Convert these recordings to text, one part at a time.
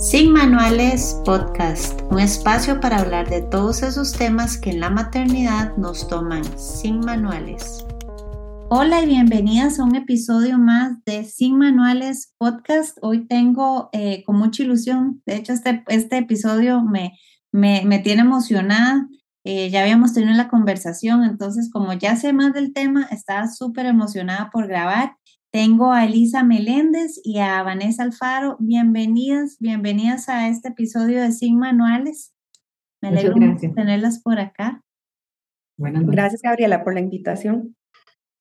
Sin Manuales Podcast, un espacio para hablar de todos esos temas que en la maternidad nos toman sin manuales. Hola y bienvenidas a un episodio más de Sin Manuales Podcast. Hoy tengo eh, con mucha ilusión, de hecho este, este episodio me, me, tiene emocionada. Eh, ya habíamos tenido la conversación, entonces como ya sé más del tema, estaba súper emocionada por grabar tengo a Elisa Meléndez y a Vanessa Alfaro. Bienvenidas, bienvenidas a este episodio de Sin Manuales. Me alegro tenerlas por acá. Bueno, gracias, Gabriela, por la invitación.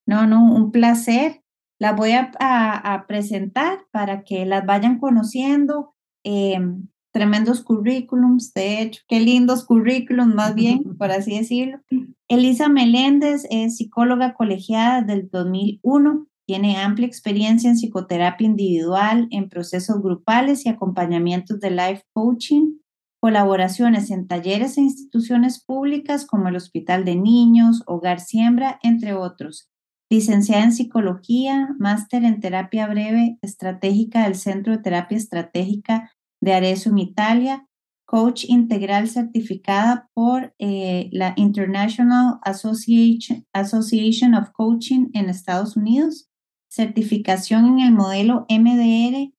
No, no, un placer. Las voy a, presentar para que las vayan conociendo. Em, tremendos currículums, de hecho, qué lindos currículums, más bien, por así decirlo. Elisa Meléndez es psicóloga colegiada del 2001 tiene amplia experiencia en psicoterapia individual, en procesos grupales y acompañamientos de life coaching, colaboraciones en talleres e instituciones públicas como el Hospital de Niños, Hogar Siembra, entre otros. Licenciada en psicología, máster en terapia breve estratégica del Centro de Terapia Estratégica de Arezzo en Italia, coach integral certificada por eh, la International Association, Association of Coaching en Estados Unidos certificación en el modelo MDR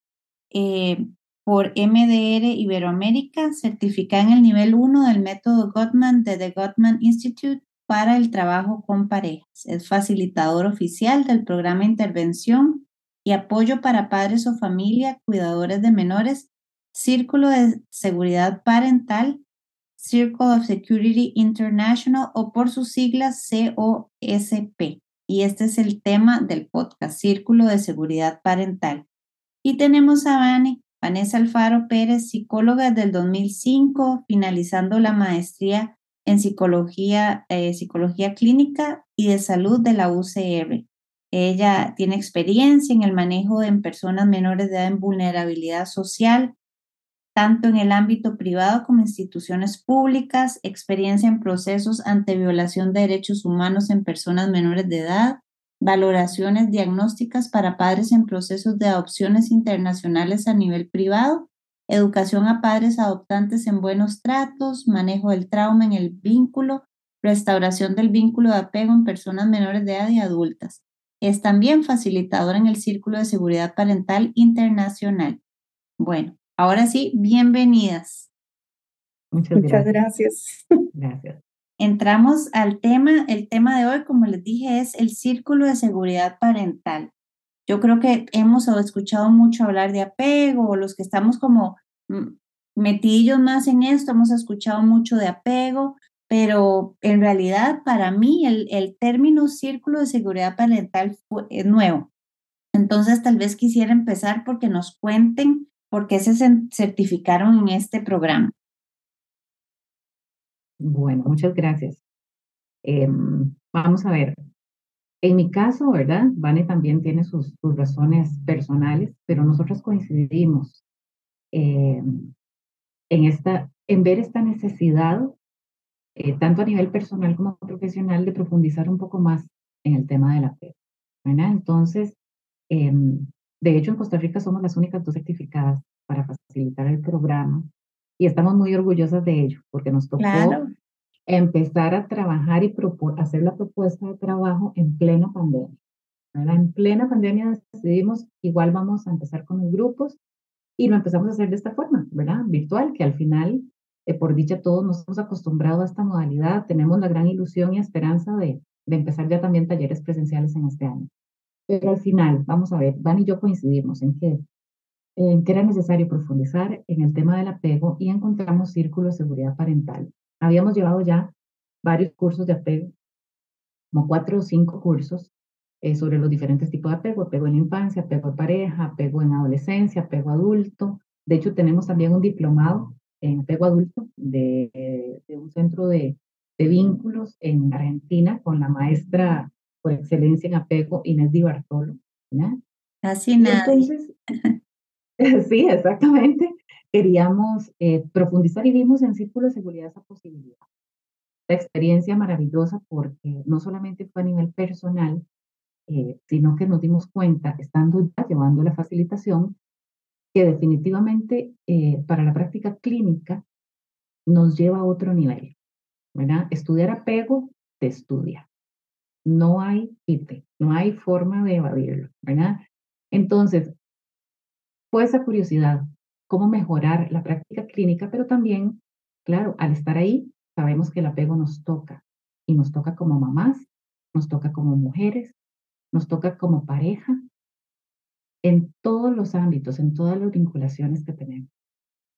eh, por MDR Iberoamérica, certificada en el nivel 1 del método Gottman de The Gottman Institute para el trabajo con parejas. Es facilitador oficial del programa Intervención y Apoyo para Padres o Familia, Cuidadores de Menores, Círculo de Seguridad Parental, Circle of Security International o por sus siglas COSP y este es el tema del podcast Círculo de Seguridad Parental. Y tenemos a Vane, Vanessa Alfaro Pérez, psicóloga del 2005, finalizando la maestría en psicología, eh, psicología clínica y de salud de la UCR. Ella tiene experiencia en el manejo de personas menores de edad en vulnerabilidad social, tanto en el ámbito privado como instituciones públicas, experiencia en procesos ante violación de derechos humanos en personas menores de edad, valoraciones diagnósticas para padres en procesos de adopciones internacionales a nivel privado, educación a padres adoptantes en buenos tratos, manejo del trauma en el vínculo, restauración del vínculo de apego en personas menores de edad y adultas. Es también facilitadora en el Círculo de Seguridad Parental Internacional. Bueno, Ahora sí, bienvenidas. Muchas, gracias. gracias. Entramos al tema. El tema de hoy, como les dije, es el círculo de seguridad parental. Yo creo que hemos escuchado mucho hablar de apego, los que estamos como mm, metidillos más en esto, hemos escuchado mucho de apego, pero en realidad para mí el, el término círculo de seguridad parental es nuevo. Entonces tal vez quisiera empezar porque nos cuenten ¿Por qué se certificaron en este programa? Bueno, muchas gracias. Em, vamos a ver. En mi caso, ¿verdad? Vane también tiene sus, razones personales, pero nosotros coincidimos em, en, esta, en ver esta necesidad, eh, tanto a nivel personal como profesional, de profundizar un poco más en el tema de la fe. Entonces, em, de hecho, en Costa Rica somos las únicas dos certificadas para facilitar el programa y estamos muy orgullosas de ello porque nos tocó empezar a trabajar y hacer la propuesta de trabajo en plena pandemia. En plena pandemia decidimos igual vamos a empezar con los grupos y lo empezamos a hacer de esta forma, ¿verdad? Virtual, que al final, eh, por dicha, todos nos hemos acostumbrado a esta modalidad, tenemos la gran ilusión y esperanza de, de empezar ya también talleres presenciales en este año. Pero al final, vamos a ver, Van y yo coincidimos en que, en que era necesario profundizar en el tema del apego y encontramos círculo de seguridad parental. Habíamos llevado ya varios cursos de apego, como cuatro o cinco cursos eh, sobre los diferentes tipos de apego, apego en infancia, apego de pareja, apego en adolescencia, apego adulto. De hecho, tenemos también un diplomado en apego adulto de, de un centro de, de, vínculos en Argentina con la maestra por excelencia en apego, Inés Di Bartolo. Así nada. Entonces, sí, exactamente. Queríamos eh, profundizar y vimos en Círculo de Seguridad esa posibilidad. La experiencia maravillosa porque no solamente fue a nivel personal, eh, sino que nos dimos cuenta, estando ya llevando la facilitación, que definitivamente eh, para la práctica clínica nos lleva a otro nivel. ¿verdad? Estudiar apego te estudia. No hay quite, no hay forma de evadirlo. ¿verdad? Entonces, fue esa curiosidad, cómo mejorar la práctica clínica, pero también, claro, al estar ahí, sabemos que el apego nos toca y nos toca como mamás, nos toca como mujeres, nos toca como pareja, en todos los ámbitos, en todas las vinculaciones que tenemos.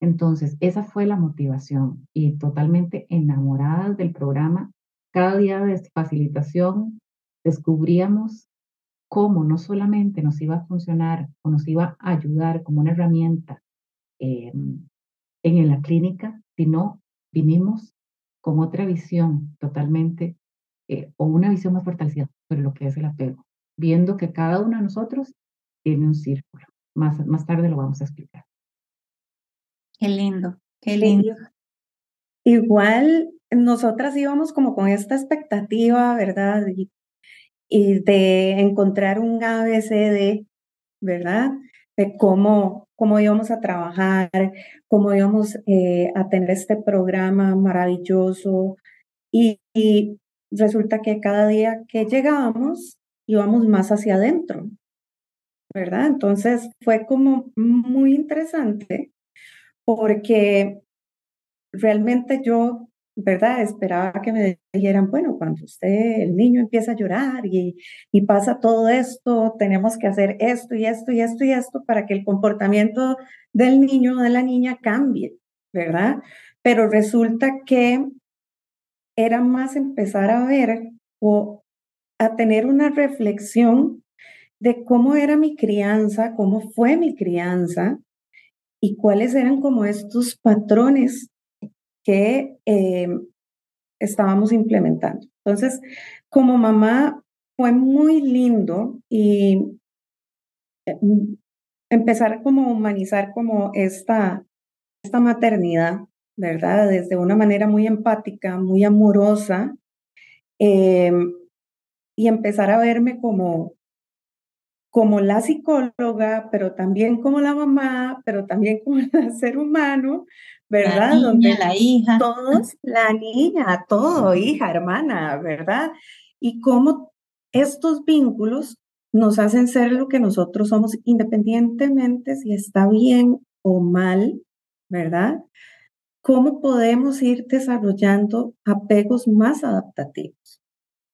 Entonces, esa fue la motivación y totalmente enamoradas del programa. Cada día de facilitación descubríamos cómo no solamente nos iba a funcionar o nos iba a ayudar como una herramienta eh, en la clínica, sino vinimos con otra visión totalmente eh, o una visión más fortalecida sobre lo que es el apego, viendo que cada uno de nosotros tiene un círculo. Más, más tarde lo vamos a explicar. Qué lindo, qué lindo. Igual nosotras íbamos como con esta expectativa, ¿verdad? Y, de encontrar un ABCD, ¿verdad? De cómo, cómo íbamos a trabajar, cómo íbamos eh, a tener este programa maravilloso. Y, y resulta que cada día que llegábamos íbamos más hacia adentro, ¿verdad? Entonces fue como muy interesante porque realmente yo, ¿verdad? Esperaba que me dijeran, bueno, cuando usted, el niño empieza a llorar y, y pasa todo esto, tenemos que hacer esto y esto y esto y esto para que el comportamiento del niño o de la niña cambie, ¿verdad? Pero resulta que era más empezar a ver o a tener una reflexión de cómo era mi crianza, cómo fue mi crianza y cuáles eran como estos patrones que eh, estábamos implementando. Entonces, como mamá fue muy lindo y eh, empezar como a humanizar como esta, esta maternidad, ¿verdad? Desde una manera muy empática, muy amorosa, eh, y empezar a verme como, como la psicóloga, pero también como la mamá, pero también como el ser humano, ¿verdad? La niña, la hija. Todos, la niña, todo, hija, hermana, ¿verdad? Y cómo estos vínculos nos hacen ser lo que nosotros somos, independientemente si está bien o mal, ¿verdad? ¿Cómo podemos ir desarrollando apegos más adaptativos?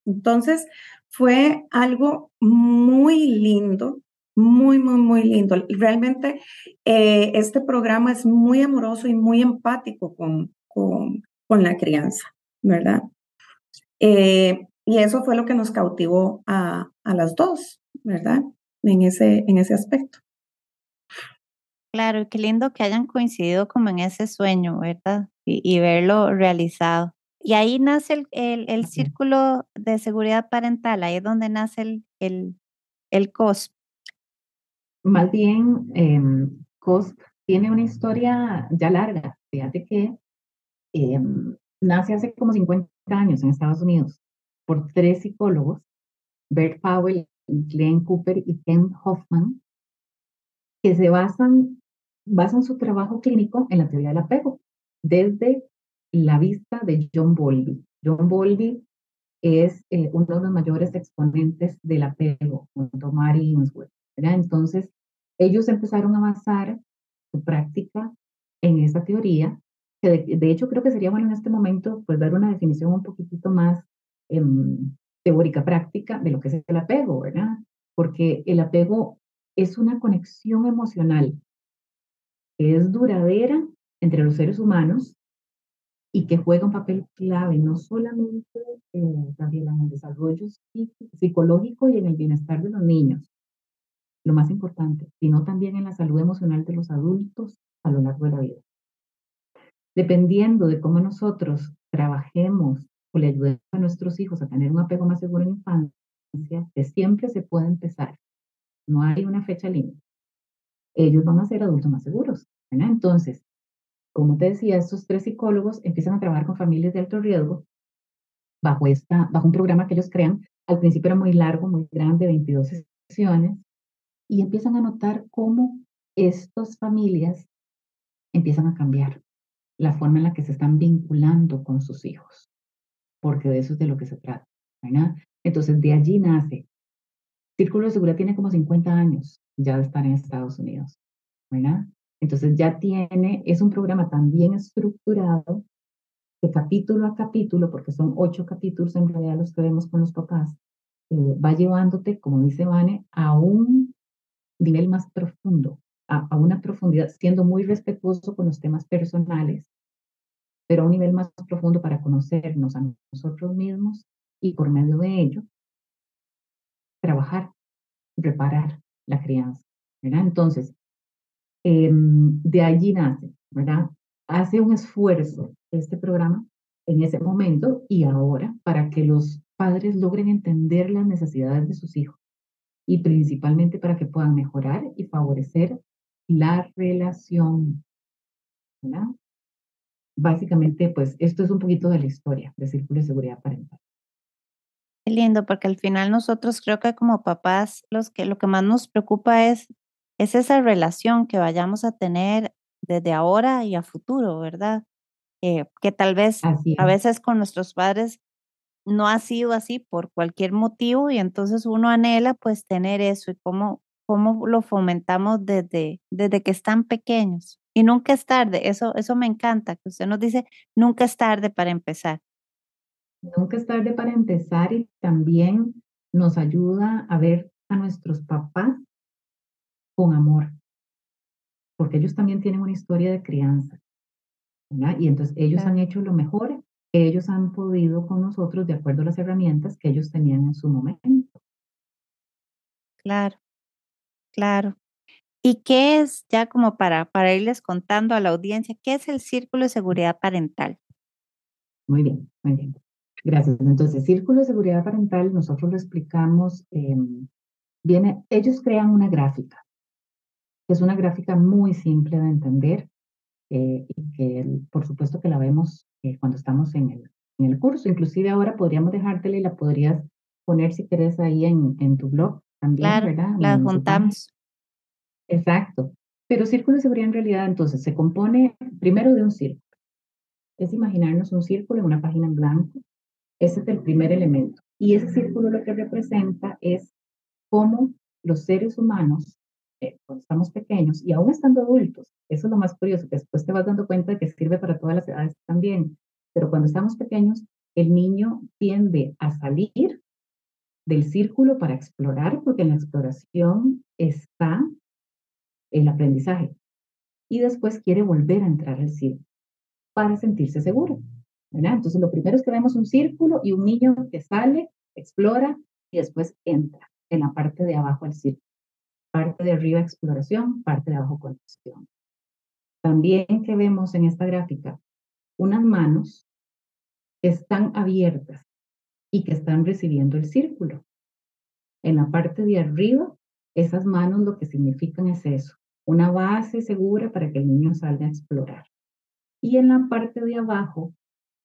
Entonces, fue algo muy lindo, muy, muy, muy lindo. Realmente eh, este programa es muy amoroso y muy empático con, con, con la crianza, ¿verdad? Eh, y eso fue lo que nos cautivó a, a las dos, ¿verdad? En ese, en ese aspecto. Claro, qué lindo que hayan coincidido como en ese sueño, ¿verdad? Y, y verlo realizado. Y ahí nace el, el, el, círculo de seguridad parental, ahí es donde nace el, el, el COSP. Más bien, eh, tiene una historia ya larga. Fíjate que eh, nace hace como 50 años en Estados Unidos por tres psicólogos, Bert Powell, Glenn Cooper y Ken Hoffman, que se basan, basan su trabajo clínico en la teoría del apego, desde la vista de John Bowlby. John Bowlby es eh, uno de los mayores exponentes del apego, junto a Mary Ainsworth. Entonces, ellos empezaron a basar su práctica en esa teoría, que de, hecho creo que sería bueno en este momento pues dar una definición un poquitito más em, teórica, práctica de lo que es el apego, ¿verdad? Porque el apego es una conexión emocional que es duradera entre los seres humanos y que juega un papel clave, no solamente eh, también en el desarrollo psicológico y en el bienestar de los niños, lo más importante, sino también en la salud emocional de los adultos a lo largo de la vida. Dependiendo de cómo nosotros trabajemos o le ayudemos a nuestros hijos a tener un apego más seguro en infancia, que siempre se puede empezar. No hay una fecha límite. Ellos van a ser adultos más seguros. Entonces, como te decía, estos tres psicólogos empiezan a trabajar con familias de alto riesgo bajo, esta, bajo un programa que ellos crean. Al principio era muy largo, muy grande, 22 sesiones, y empiezan a notar cómo estas familias empiezan a cambiar la forma en la que se están vinculando con sus hijos, porque de eso es de lo que se trata, ¿verdad? Entonces, de allí nace. Círculo de Seguridad tiene como 50 años ya de estar en Estados Unidos, ¿verdad? Entonces ya tiene, es un programa tan bien estructurado que capítulo a capítulo, porque son ocho capítulos en realidad los que vemos con los papás, eh, va llevándote, como dice Vane, a un nivel más profundo, a, una profundidad, siendo muy respetuoso con los temas personales, pero a un nivel más profundo para conocernos a nosotros mismos y por medio de ello trabajar, preparar la crianza. ¿verdad? Entonces, eh, de allí nace, ¿verdad? Hace un esfuerzo este programa en ese momento y ahora para que los padres logren entender las necesidades de sus hijos y principalmente para que puedan mejorar y favorecer la relación. ¿verdad? Básicamente, pues esto es un poquito de la historia de Círculo de Seguridad Parental. Qué lindo, porque al final nosotros creo que como papás los que, lo que más nos preocupa es, es esa relación que vayamos a tener desde ahora y a futuro, ¿verdad? Eh, que tal vez a veces con nuestros padres no ha sido así por cualquier motivo y entonces uno anhela pues tener eso y cómo, cómo lo fomentamos desde, desde que están pequeños. Y nunca es tarde, eso, eso me encanta, que usted nos dice, nunca es tarde para empezar. Nunca es tarde para empezar y también nos ayuda a ver a nuestros papás con amor, porque ellos también tienen una historia de crianza. Y entonces ellos han hecho lo mejor ellos han podido con nosotros de acuerdo a las herramientas que ellos tenían en su momento. Claro, claro. ¿Y qué es, ya como para, para irles contando a la audiencia, qué es el Círculo de Seguridad Parental? Muy bien, muy bien. Gracias. Entonces, Círculo de Seguridad Parental, nosotros lo explicamos, em, viene, ellos crean una gráfica. Es una gráfica muy simple de entender eh, y que por supuesto que la vemos eh, cuando estamos en el, en el curso. Inclusive ahora podríamos dejártela y la podrías poner si quieres ahí en, en tu blog también, claro, ¿verdad? La juntamos. Exacto. Pero círculo de seguridad en realidad entonces se compone primero de un círculo. Es imaginarnos un círculo en una página en blanco. Ese es el primer elemento. Y ese círculo lo que representa es cómo los seres humanos cuando estamos pequeños y aún estando adultos, eso es lo más curioso, que después te vas dando cuenta de que sirve para todas las edades también, pero cuando estamos pequeños, el niño tiende a salir del círculo para explorar, porque en la exploración está el aprendizaje. Y después quiere volver a entrar al círculo para sentirse seguro. ¿verdad? Entonces, lo primero es que vemos un círculo y un niño que sale, explora y después entra en la parte de abajo del círculo parte de arriba exploración, parte de abajo conexión. También que vemos en esta gráfica, unas manos que están abiertas y que están recibiendo el círculo. En la parte de arriba, esas manos lo que significan es eso, una base segura para que el niño salga a explorar. Y en la parte de abajo,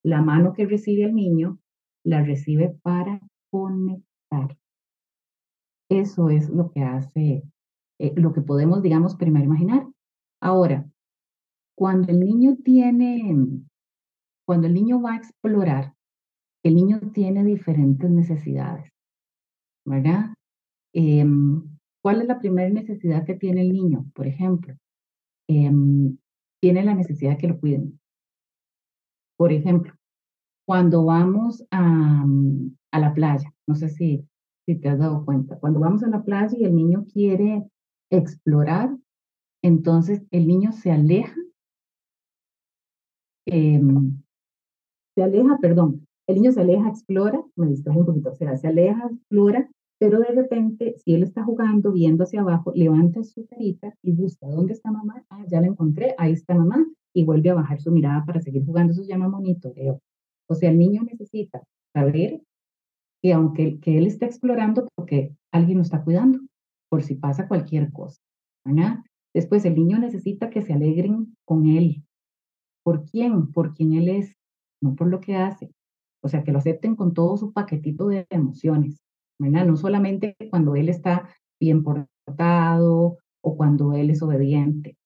la mano que recibe el niño la recibe para conectar. Eso es lo que hace eh, lo que podemos, digamos, primero imaginar. Ahora, cuando el niño tiene, cuando el niño va a explorar, el niño tiene diferentes necesidades, ¿verdad? Em, ¿Cuál es la primera necesidad que tiene el niño? Por ejemplo, em, tiene la necesidad de que lo cuiden. Por ejemplo, cuando vamos a, a la playa, no sé si, si te has dado cuenta, cuando vamos a la playa y el niño quiere explorar, entonces el niño se aleja, em, se aleja, perdón, el niño se aleja, explora, me distraje un poquito, sea, se aleja, explora, pero de repente, si él está jugando, viendo hacia abajo, levanta su carita y busca, ¿dónde está mamá? Ah, ya la encontré, ahí está mamá, y vuelve a bajar su mirada para seguir jugando, eso se llama monitoreo. O sea, el niño necesita saber que aunque que él está explorando, porque alguien lo está cuidando, por si pasa cualquier cosa. ¿verdad? Después el niño necesita que se alegren con él. ¿Por quién? Por quien él es, no por lo que hace. O sea, que lo acepten con todo su paquetito de emociones. ¿verdad? No solamente cuando él está bien portado o cuando él es obediente.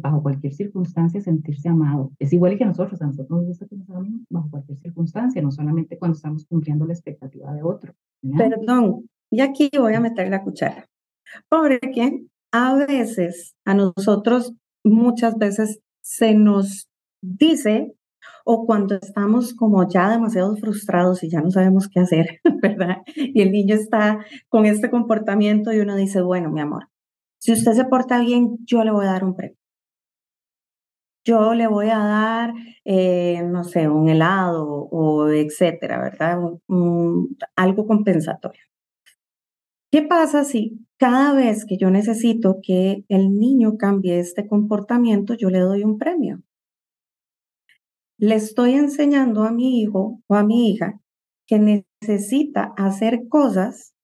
Bajo cualquier circunstancia sentirse amado. Es igual que nosotros, a nosotros nos gusta que nos amen bajo cualquier circunstancia, no solamente cuando estamos cumpliendo la expectativa de otro. Perdón, y aquí voy a meter la cuchara. Porque a veces, a nosotros muchas veces se nos dice o cuando estamos como ya demasiado frustrados y ya no sabemos qué hacer, ¿verdad? Y el niño está con este comportamiento y uno dice, bueno, mi amor, si usted se porta bien, yo le voy a dar un premio. Yo le voy a dar, eh, no sé, un helado o etcétera, ¿verdad? algo compensatorio. ¿Qué pasa si cada vez que yo necesito que el niño cambie este comportamiento, yo le doy un premio? le estoy enseñando a mi hijo o a mi hija que necesita hacer cosas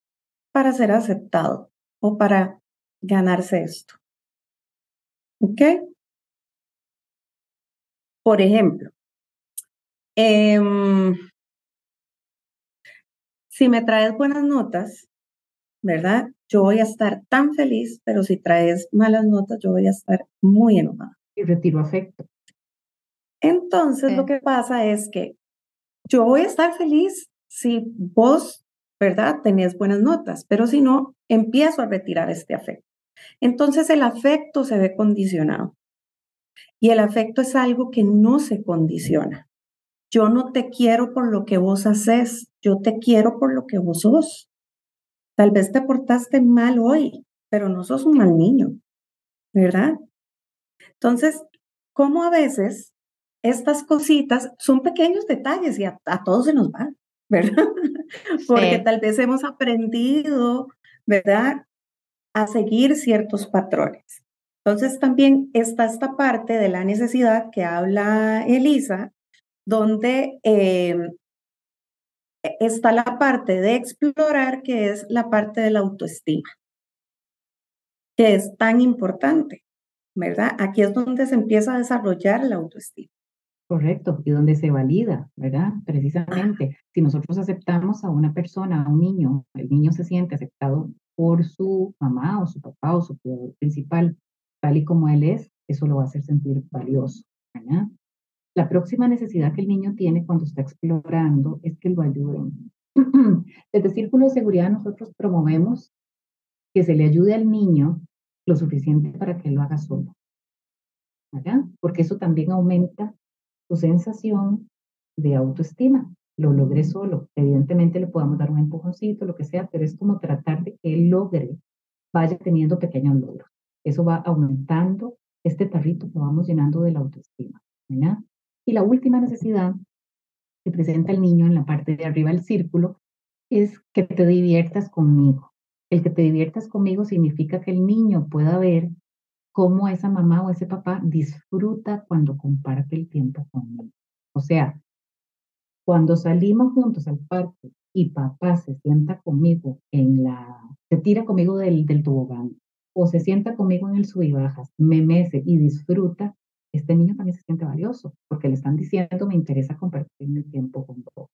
para ser aceptado o para ganarse esto. ¿Ok? Por ejemplo, em, si me traes buenas notas, ¿verdad? Yo voy a estar tan feliz, pero si traes malas notas, yo voy a estar muy enojada. Y retiro afecto. Entonces, lo que pasa es que yo voy a estar feliz si vos, ¿verdad?, tenés buenas notas, pero si no, empiezo a retirar este afecto. Entonces, el afecto se ve condicionado. Y el afecto es algo que no se condiciona. Yo no te quiero por lo que vos haces, yo te quiero por lo que vos sos. Tal vez te portaste mal hoy, pero no sos un mal niño, ¿verdad? Entonces, ¿cómo a veces estas cositas son pequeños detalles y a, todos se nos van, ¿verdad? Porque tal vez hemos aprendido, ¿verdad? A seguir ciertos patrones. Entonces también está esta parte de la necesidad que habla Elisa, donde em, está la parte de explorar, que es la parte de la autoestima, que es tan importante, ¿verdad? Aquí es donde se empieza a desarrollar la autoestima. Correcto, y donde se valida, ¿verdad? Precisamente, si nosotros aceptamos a una persona, a un niño, el niño se siente aceptado por su mamá o su papá o su cuidador principal, tal y como él es, eso lo va a hacer sentir valioso, ¿verdad? La próxima necesidad que el niño tiene cuando está explorando es que lo ayuden. Desde Círculo de Seguridad nosotros promovemos que se le ayude al niño lo suficiente para que lo haga solo, ¿verdad? Porque eso también aumenta sensación de autoestima. Lo logré solo. Evidentemente le podamos dar un empujoncito, lo que sea, pero es como tratar de que él logre, vaya teniendo pequeños logros. Eso va aumentando este tarrito que vamos llenando de la autoestima. Y la última necesidad que presenta el niño en la parte de arriba del círculo es que te diviertas conmigo. El que te diviertas conmigo significa que el niño pueda ver cómo esa mamá o ese papá disfruta cuando comparte el tiempo conmigo. O sea, cuando salimos juntos al parque y papá se sienta conmigo en la, se tira conmigo del, tobogán o se sienta conmigo en el sub me mece y disfruta, este niño también se siente valioso porque le están diciendo me interesa compartir mi tiempo con vos.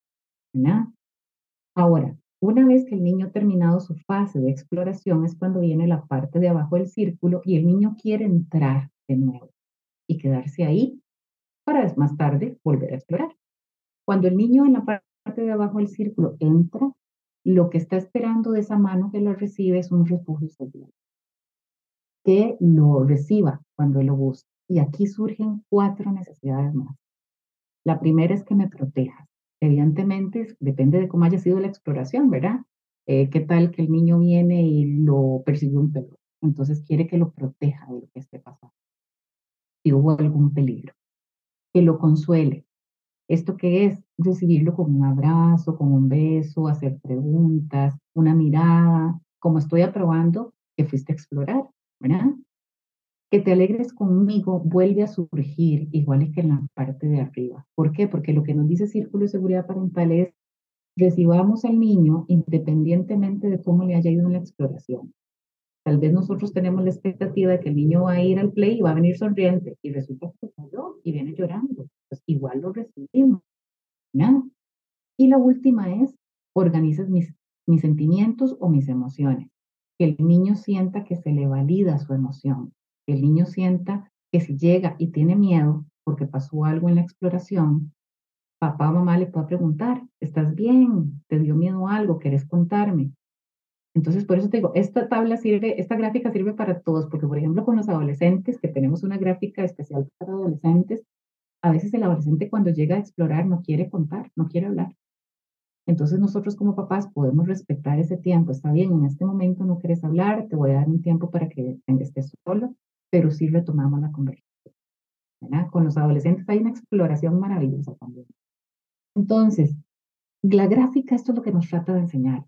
Ahora, una vez que el niño ha terminado su fase de exploración es cuando viene la parte de abajo del círculo y el niño quiere entrar de nuevo y quedarse ahí para más tarde volver a explorar. Cuando el niño en la parte de abajo del círculo entra, lo que está esperando de esa mano que lo recibe es un refugio seguro, que lo reciba cuando él lo busca. Y aquí surgen cuatro necesidades más. La primera es que me protejas. Evidentemente, depende de cómo haya sido la exploración, ¿verdad? Eh, ¿Qué tal que el niño viene y lo persiguió un perro? Entonces quiere que lo proteja de lo que esté pasando. Si hubo algún peligro. Que lo consuele. ¿Esto qué es? Recibirlo con un abrazo, con un beso, hacer preguntas, una mirada, como estoy aprobando que fuiste a explorar, ¿verdad? Que te alegres conmigo vuelve a surgir igual que en la parte de arriba. ¿Por qué? Porque lo que nos dice Círculo de Seguridad Parental es recibamos al niño independientemente de cómo le haya ido en la exploración. Tal vez nosotros tenemos la expectativa de que el niño va a ir al play y va a venir sonriente y resulta que falló y viene llorando. Pues igual lo recibimos. Y la última es organizas mis, sentimientos o mis emociones. que el niño sienta que se le valida su emoción, el niño sienta que si llega y tiene miedo porque pasó algo en la exploración, papá o mamá le puede preguntar, ¿estás bien? ¿Te dio miedo algo? ¿Querés contarme? Entonces, por eso te digo, esta tabla sirve, esta gráfica sirve para todos, porque por ejemplo con los adolescentes, que tenemos una gráfica especial para adolescentes, a veces el adolescente cuando llega a explorar no quiere contar, no quiere hablar. Entonces nosotros como papás podemos respetar ese tiempo. Está bien, en este momento no quieres hablar, te voy a dar un tiempo para que estés solo, pero sí retomamos la conversación. Con los adolescentes hay una exploración maravillosa también. Entonces, la gráfica, esto es lo que nos trata de enseñar.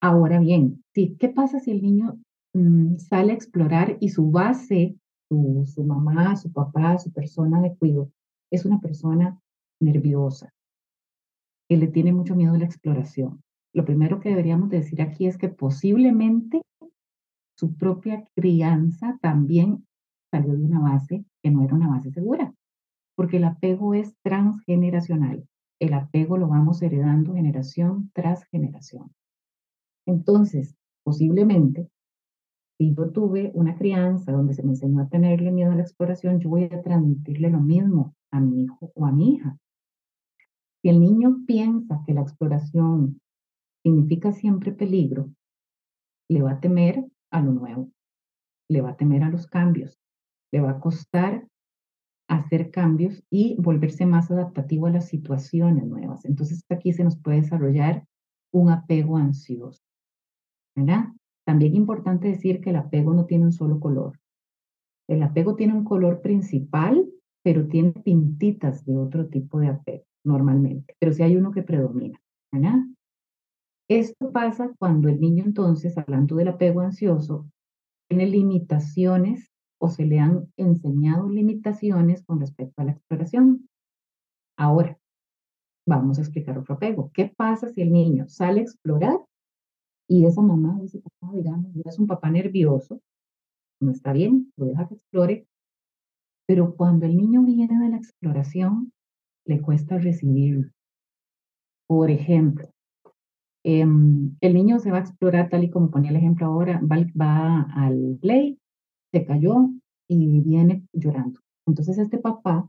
Ahora bien, sí, ¿qué pasa si el niño mm, sale a explorar y su base, su, su mamá, su papá, su persona de cuidado, es una persona nerviosa, que le tiene mucho miedo a la exploración? Lo primero que deberíamos decir aquí es que posiblemente su propia crianza también salió de una base que no era una base segura, porque el apego es transgeneracional. El apego lo vamos heredando generación tras generación. Entonces, posiblemente, si yo tuve una crianza donde se me enseñó a tenerle miedo a la exploración, yo voy a transmitirle lo mismo a mi hijo o a mi hija. Si el niño piensa que la exploración significa siempre peligro, le va a temer a lo nuevo, le va a temer a los cambios, le va a costar hacer cambios y volverse más adaptativo a las situaciones nuevas. Entonces aquí se nos puede desarrollar un apego ansioso. ¿verdad? También importante decir que el apego no tiene un solo color. El apego tiene un color principal, pero tiene pintitas de otro tipo de apego normalmente, pero si hay uno que predomina. Esto pasa cuando el niño entonces, hablando del apego ansioso, tiene limitaciones o se le han enseñado limitaciones con respecto a la exploración. Ahora, vamos a explicar otro apego. ¿Qué pasa si el niño sale a explorar y esa mamá, ese papá, digamos, es un papá nervioso, no está bien, lo deja que explore, pero cuando el niño viene de la exploración, le cuesta recibirlo. Por ejemplo, em, el niño se va a explorar tal y como ponía el ejemplo ahora, va, al play, se cayó y viene llorando. Entonces este papá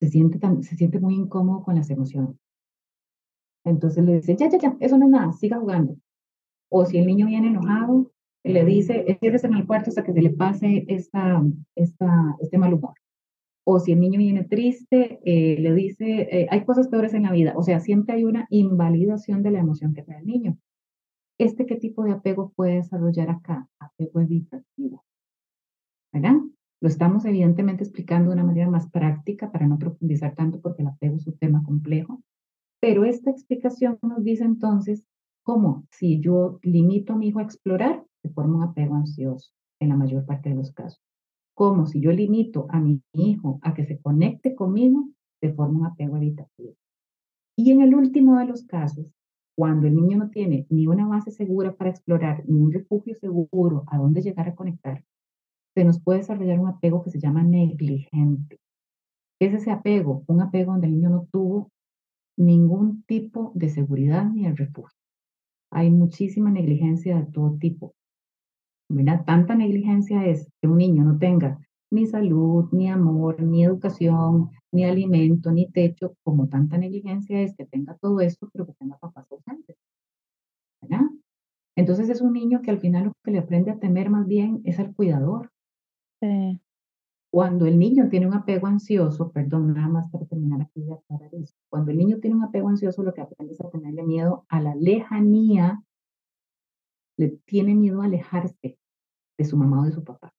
se siente, se siente muy incómodo con las emociones. Entonces le dice, ya, ya, ya, eso no es nada, siga jugando. O si el niño viene enojado, le dice, enciérrese en el cuarto hasta que se le pase esta, esta, este mal humor. O si el niño viene triste, eh, le dice, eh, hay cosas peores en la vida. O sea, siempre hay una invalidación de la emoción que trae el niño. ¿Este qué tipo de apego puede desarrollar acá? Apego evitativo. ¿Verdad? Lo estamos evidentemente explicando de una manera más práctica para no profundizar tanto porque el apego es un tema complejo. Pero esta explicación nos dice entonces cómo si yo limito a mi hijo a explorar, se forma un apego ansioso en la mayor parte de los casos. Como si yo limito a mi hijo a que se conecte conmigo, se forma un apego evitativo. Y en el último de los casos, cuando el niño no tiene ni una base segura para explorar, ni un refugio seguro a dónde llegar a conectar, se nos puede desarrollar un apego que se llama negligente. ¿Qué es ese apego? Un apego donde el niño no tuvo ningún tipo de seguridad ni el refugio. Hay muchísima negligencia de todo tipo. Mira, tanta negligencia es que un niño no tenga ni salud, ni amor, ni educación, ni alimento, ni techo, como tanta negligencia es que tenga todo esto, pero que tenga papás ausentes. ¿verdad? Entonces es un niño que al final lo que le aprende a temer más bien es al cuidador. Sí. Cuando el niño tiene un apego ansioso, perdón, nada más para terminar aquí de aclarar eso, cuando el niño tiene un apego ansioso, lo que aprende es a tenerle miedo a la lejanía, le tiene miedo a alejarse de su mamá o de su papá.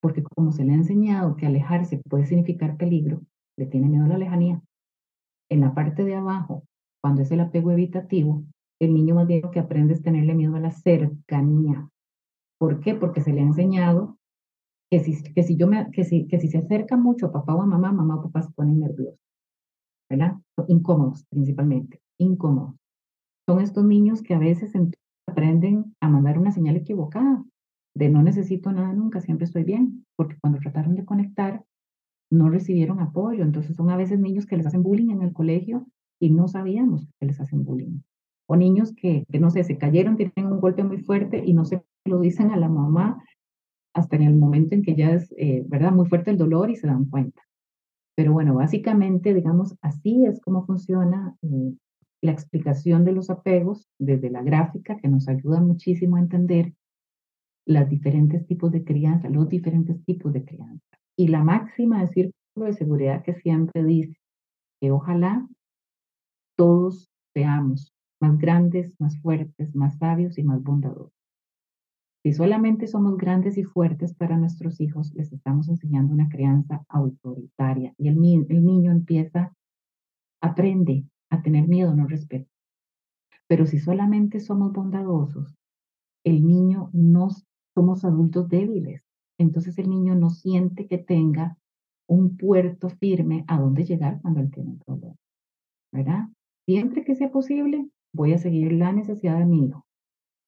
Porque como se le ha enseñado que alejarse puede significar peligro, le tiene miedo a la lejanía. En la parte de abajo, cuando es el apego evitativo, el niño más bien que aprende es tenerle miedo a la cercanía. ¿Por qué? Porque se le ha enseñado que si, que si, yo me, que si, que si se acerca mucho a papá o a mamá, mamá o papá se ponen nerviosos, ¿verdad? Incómodos principalmente, incómodos. Son estos niños que a veces aprenden a mandar una señal equivocada de no necesito nada nunca, siempre estoy bien, porque cuando trataron de conectar no recibieron apoyo, entonces son a veces niños que les hacen bullying en el colegio y no sabíamos que les hacen bullying. o niños que, no sé, se cayeron, tienen un golpe muy fuerte y no se lo dicen a la mamá hasta en el momento en que ya es, eh, ¿verdad? Muy fuerte el dolor y se dan cuenta. Pero bueno, básicamente, digamos, así es como funciona eh, la explicación de los apegos desde la gráfica, que nos ayuda muchísimo a entender los diferentes tipos de crianza, los diferentes tipos de crianza. Y la máxima de círculo de seguridad que siempre dice que ojalá todos seamos más grandes, más fuertes, más sabios y más bondadosos. Si solamente somos grandes y fuertes para nuestros hijos, les estamos enseñando una crianza autoritaria y el, el niño empieza, aprende a tener miedo, no respeto. Pero si solamente somos bondadosos, el niño no somos adultos débiles. Entonces el niño no siente que tenga un puerto firme a donde llegar cuando él tiene un problema. ¿Verdad? Siempre que sea posible, voy a seguir la necesidad de mi hijo.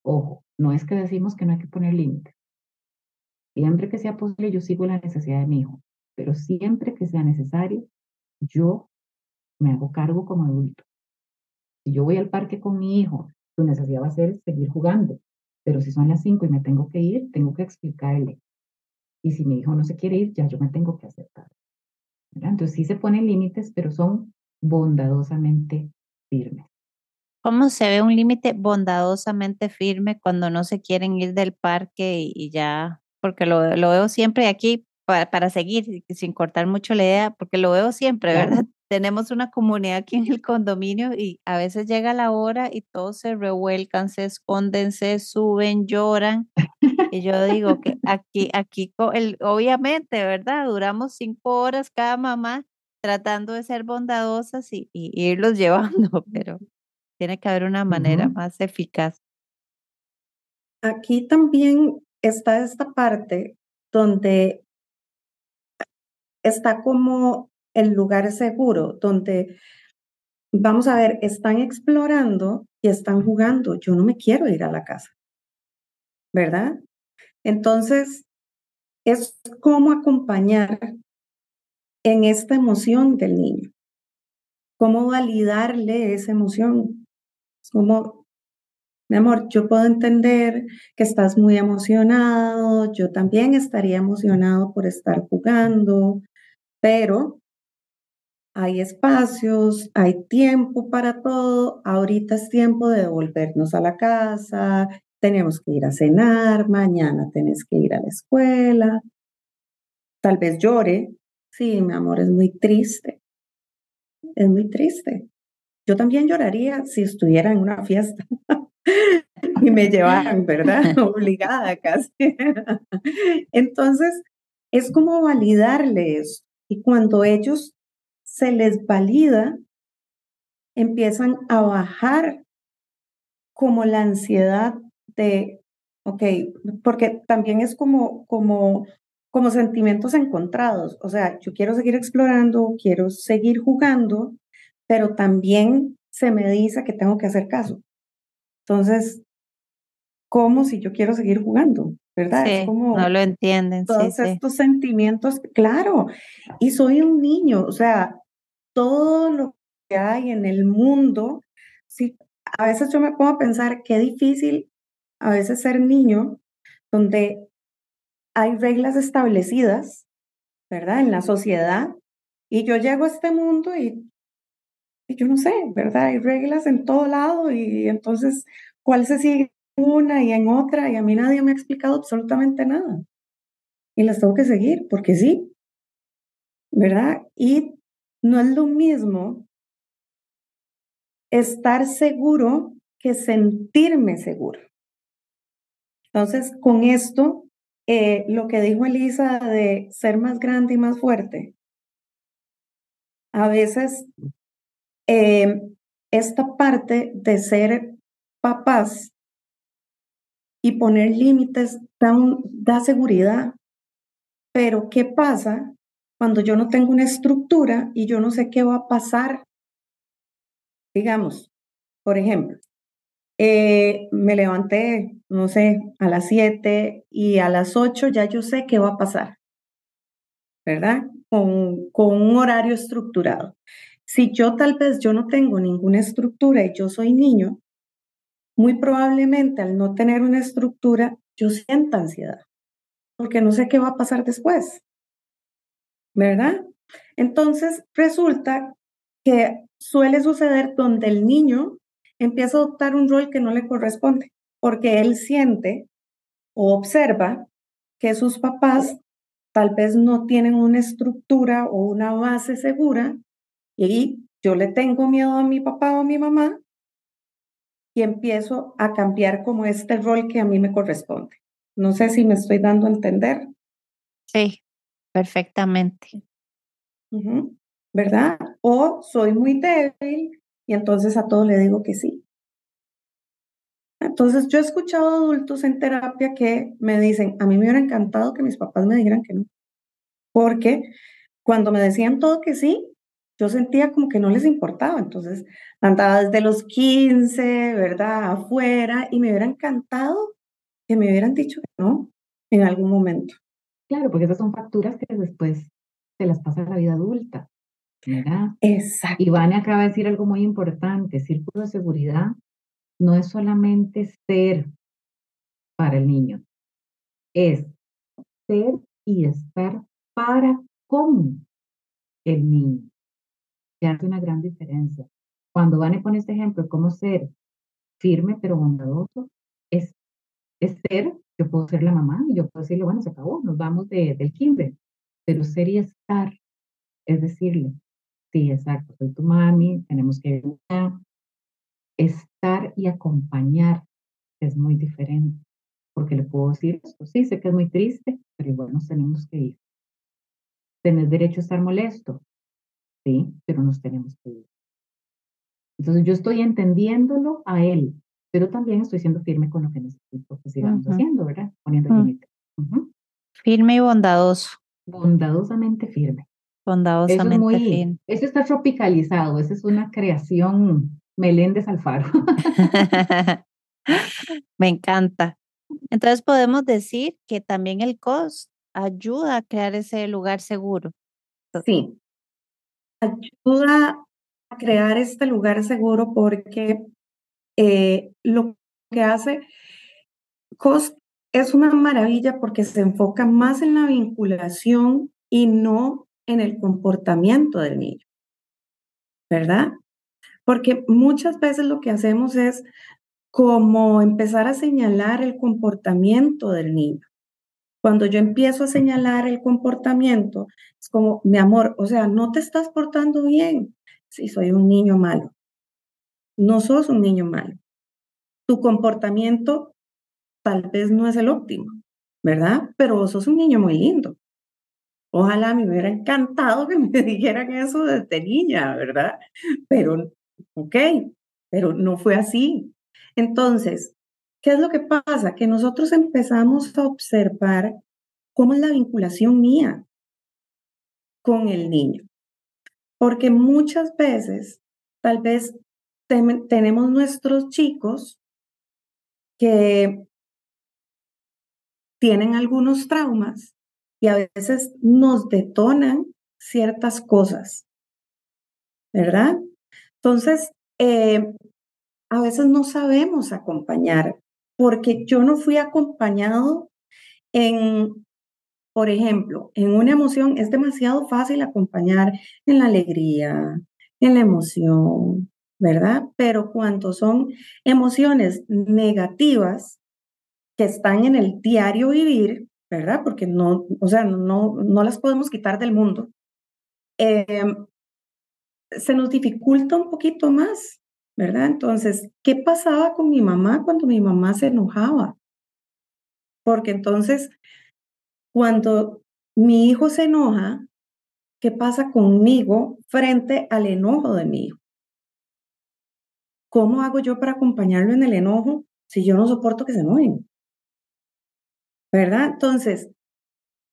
Ojo, no es que decimos que no hay que poner límites. Siempre que sea posible, yo sigo la necesidad de mi hijo, pero siempre que sea necesario, yo me hago cargo como adulto. Si yo voy al parque con mi hijo, su necesidad va a ser seguir jugando, pero si son las cinco y me tengo que ir, tengo que explicarle. Y si mi hijo no se quiere ir, ya yo me tengo que aceptar. Entonces sí se ponen límites, pero son bondadosamente firmes. ¿Cómo se ve un límite bondadosamente firme cuando no se quieren ir del parque y, ya? Porque lo, veo siempre aquí para, para, seguir, sin cortar mucho la idea, porque lo veo siempre, ¿verdad? Tenemos una comunidad aquí en el condominio y a veces llega la hora y todos se revuelcan, se esconden, se suben, lloran. Y yo digo que aquí, aquí, el, obviamente, ¿verdad? Duramos cinco horas cada mamá tratando de ser bondadosas y, y irlos llevando, pero tiene que haber una manera más eficaz. Aquí también está esta parte donde está como el lugar seguro, donde vamos a ver, están explorando y están jugando. Yo no me quiero ir a la casa, ¿verdad? Entonces, es cómo acompañar en esta emoción del niño, cómo validarle esa emoción, como, mi amor, yo puedo entender que estás muy emocionado, yo también estaría emocionado por estar jugando, pero hay espacios, hay tiempo para todo, ahorita es tiempo de volvernos a la casa, tenemos que ir a cenar, mañana tenés que ir a la escuela, tal vez llore, sí, mi amor, es muy triste, es muy triste, yo también lloraría si estuviera en una fiesta y me llevaran, ¿verdad? Obligada casi. Entonces, es como validarles y cuando ellos se les valida, empiezan a bajar como la ansiedad de, ok, porque también es como, como, como sentimientos encontrados. O sea, yo quiero seguir explorando, quiero seguir jugando, pero también se me dice que tengo que hacer caso. Entonces, ¿cómo si yo quiero seguir jugando? ¿Verdad? es como no lo entienden. Todos estos sentimientos, claro, y soy un niño, o sea, todo lo que hay en el mundo, sí, a veces yo me pongo a pensar qué difícil a veces ser niño, donde hay reglas establecidas, ¿verdad? En la sociedad, y yo llego a este mundo y yo no sé, ¿verdad? Hay reglas en todo lado y entonces, ¿cuál se sigue una y en otra? Y a mí nadie me ha explicado absolutamente nada. Y las tengo que seguir porque sí, ¿verdad? Y no es lo mismo estar seguro que sentirme seguro. Entonces, con esto, eh, lo que dijo Elisa de ser más grande y más fuerte, a veces Em, esta parte de ser papás y poner límites da, da seguridad. Pero ¿qué pasa cuando yo no tengo una estructura y yo no sé qué va a pasar? Digamos, por ejemplo, eh, me levanté, no sé, a las 7 y a las 8 ya yo sé qué va a pasar, ¿verdad? Con, con un horario estructurado. Si yo tal vez yo no tengo ninguna estructura y yo soy niño, muy probablemente al no tener una estructura, yo sienta ansiedad, porque no sé qué va a pasar después. ¿Verdad? Entonces, resulta que suele suceder donde el niño empieza a adoptar un rol que no le corresponde, porque él siente o observa que sus papás tal vez no tienen una estructura o una base segura y yo le tengo miedo a mi papá o a mi mamá y empiezo a cambiar como este rol que a mí me corresponde. No sé si me estoy dando a entender. Sí, perfectamente. ¿Verdad? O soy muy débil y entonces a todo le digo que sí. Entonces, yo he escuchado adultos en terapia que me dicen, a mí me hubiera encantado que mis papás me dijeran que no, porque cuando me decían todo que sí, yo sentía como que no les importaba. Entonces, andaba desde los 15, ¿verdad? Afuera, y me hubiera encantado que me hubieran dicho que no en algún momento. Claro, porque esas son facturas que después se las pasa a la vida adulta, ¿verdad? Exacto. Y Vane acaba de decir algo muy importante, círculo de seguridad no es solamente ser para el niño, es ser y estar para con el niño. Que hace una gran diferencia. Cuando Vane pone este ejemplo de cómo ser firme pero bondadoso, es, es ser, yo puedo ser la mamá y yo puedo decirle, bueno, se acabó, nos vamos de, del kinder, pero ser y estar, es decirle, sí, exacto, soy tu mami, tenemos que estar y acompañar es muy diferente, porque le puedo decir esto, sí, sé que es muy triste, pero igual nos tenemos que ir. Tenés derecho a estar molesto, sí, pero nos tenemos que ir. Entonces yo estoy entendiéndolo a él, pero también estoy siendo firme con lo que necesito que sigamos haciendo, ¿verdad? Poniendo mm. límites. Firme y bondadoso. Bondadosamente firme. Bondadosamente eso firme. Eso está tropicalizado, esa es una creación Meléndez Alfaro. Me encanta. Entonces podemos decir que también el COS ayuda a crear ese lugar seguro. Sí, ayuda a crear este lugar seguro porque eh, lo que hace COS es una maravilla porque se enfoca más en la vinculación y no en el comportamiento del niño, ¿verdad? Porque muchas veces lo que hacemos es como empezar a señalar el comportamiento del niño. Cuando yo empiezo a señalar el comportamiento, es como, mi amor, o sea, no te estás portando bien. Si soy un niño malo. No sos un niño malo. Tu comportamiento tal vez no es el óptimo, ¿verdad? Pero vos sos un niño muy lindo. Ojalá me hubiera encantado que me dijeran eso desde niña, ¿verdad? Pero ¿ok? Pero no fue así. Entonces, ¿qué es lo que pasa? Que nosotros empezamos a observar cómo es la vinculación mía con el niño. Porque muchas veces, tal vez tenemos nuestros chicos que tienen algunos traumas y a veces nos detonan ciertas cosas, ¿verdad? Entonces, eh, a veces no sabemos acompañar, porque yo no fui acompañado en, por ejemplo, en una emoción, es demasiado fácil acompañar en la alegría, en la emoción, ¿verdad? Pero cuando son emociones negativas que están en el diario vivir, ¿verdad? Porque no, o sea, no, no las podemos quitar del mundo. Eh, se nos dificulta un poquito más, ¿verdad? Entonces, ¿qué pasaba con mi mamá cuando mi mamá se enojaba? Porque entonces, cuando mi hijo se enoja, ¿qué pasa conmigo frente al enojo de mi hijo? ¿Cómo hago yo para acompañarlo en el enojo si yo no soporto que se enojen? ¿Verdad? Entonces,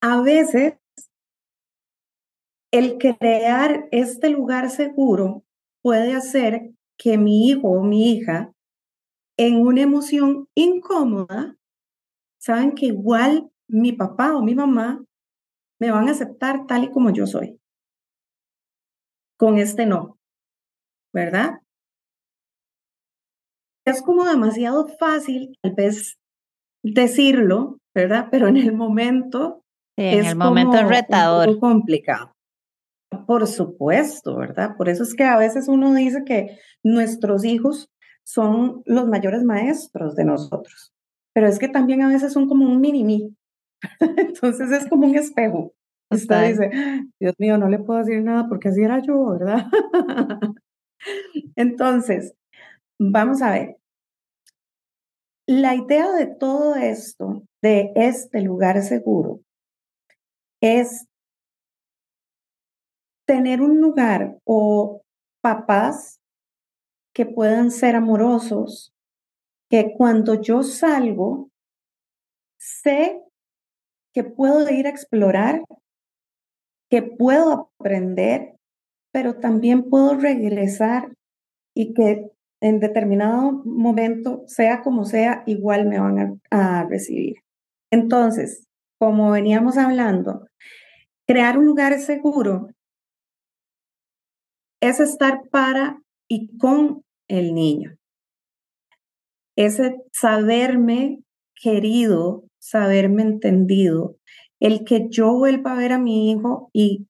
a veces el crear este lugar seguro puede hacer que mi hijo o mi hija en una emoción incómoda, saben que igual mi papá o mi mamá me van a aceptar tal y como yo soy. Con este no, ¿verdad? Es como demasiado fácil, tal vez decirlo, ¿verdad? Pero en el momento en el momento es retador. Un complicado. Por supuesto, ¿verdad? Por eso es que a veces uno dice que nuestros hijos son los mayores maestros de nosotros, pero es que también a veces son como un mini mí. Entonces es como un espejo. Usted dice, Dios mío, no le puedo decir nada porque así era yo, ¿verdad? Entonces, vamos a ver. La idea de todo esto, de este lugar seguro, es tener un lugar o papás que puedan ser amorosos, que cuando yo salgo, sé que puedo ir a explorar, que puedo aprender, pero también puedo regresar y que en determinado momento, sea como sea, igual me van a, recibir. Entonces, como veníamos hablando, crear un lugar seguro es estar para y con el niño. Es saberme querido, saberme entendido, el que yo vuelva a ver a mi hijo y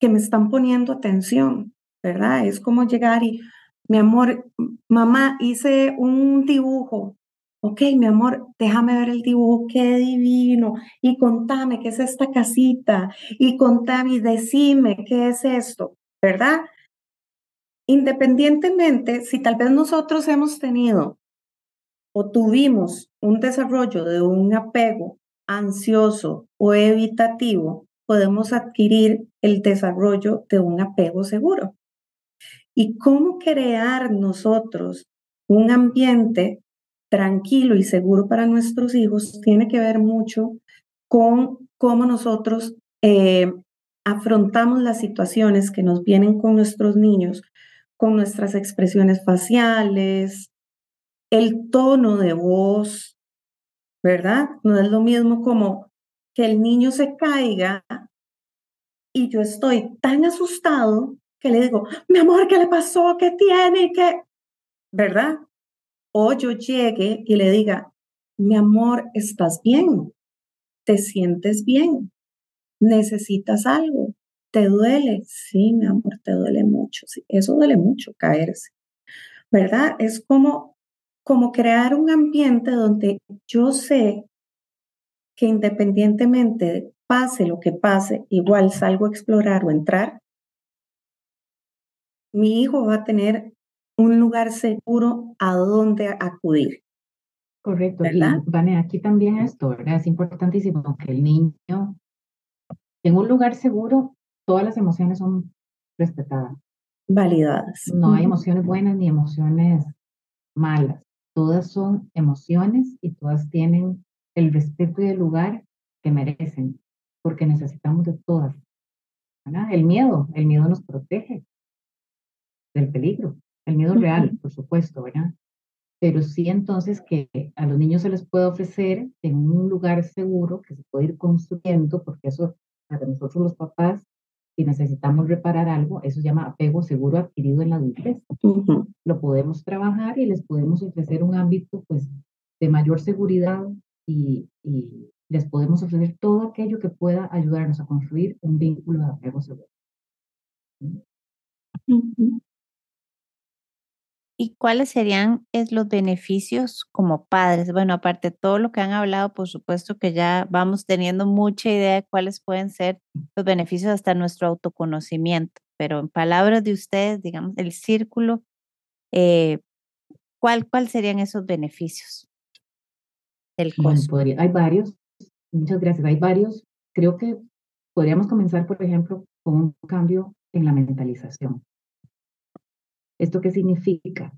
que me están poniendo atención, ¿verdad? Es como llegar y, mi amor, mamá, hice un dibujo, ok, mi amor, déjame ver el dibujo, qué divino, y contame qué es esta casita, y contame y decime qué es esto, ¿verdad? Independientemente, si tal vez nosotros hemos tenido o tuvimos un desarrollo de un apego ansioso o evitativo, podemos adquirir el desarrollo de un apego seguro. ¿Y cómo crear nosotros un ambiente tranquilo y seguro para nuestros hijos tiene que ver mucho con cómo nosotros eh, afrontamos las situaciones que nos vienen con nuestros niños, con nuestras expresiones faciales, el tono de voz, ¿verdad? No es lo mismo como que el niño se caiga y yo estoy tan asustado que le digo, mi amor, ¿qué le pasó? ¿Qué tiene? ¿Qué? ¿Verdad? o yo llegue y le diga, mi amor, ¿estás bien? ¿Te sientes bien? ¿Necesitas algo? ¿Te duele? Sí, mi amor, te duele mucho. Eso duele mucho, caerse. ¿Verdad? Es como, como crear un ambiente donde yo sé que independientemente pase lo que pase, igual salgo a explorar o entrar, mi hijo va a tener un lugar seguro a donde acudir. Correcto. ¿verdad? Y Vane, aquí también esto, ¿verdad? Es importantísimo que el niño, en un lugar seguro, todas las emociones son respetadas. Validadas. No hay emociones buenas ni emociones malas. Todas son emociones y todas tienen el respeto y el lugar que merecen, porque necesitamos de todas. ¿verdad? El miedo, el miedo nos protege del peligro. El miedo real, por supuesto, ¿verdad? Pero sí entonces que a los niños se les puede ofrecer en un lugar seguro que se puede ir construyendo, porque eso para nosotros los papás, si necesitamos reparar algo, eso se llama apego seguro adquirido en la adultez. Lo podemos trabajar y les podemos ofrecer un ámbito pues de mayor seguridad y, y les podemos ofrecer todo aquello que pueda ayudarnos a construir un vínculo de apego seguro. ¿Y cuáles serían es, los beneficios como padres? Bueno, aparte de todo lo que han hablado, por supuesto que ya vamos teniendo mucha idea de cuáles pueden ser los beneficios hasta nuestro autoconocimiento, pero en palabras de ustedes, digamos, el círculo, eh, ¿cuál, ¿cuál serían esos beneficios? El hay varios, muchas gracias, hay varios. Creo que podríamos comenzar, por ejemplo, con un cambio en la mentalización. ¿Esto qué significa?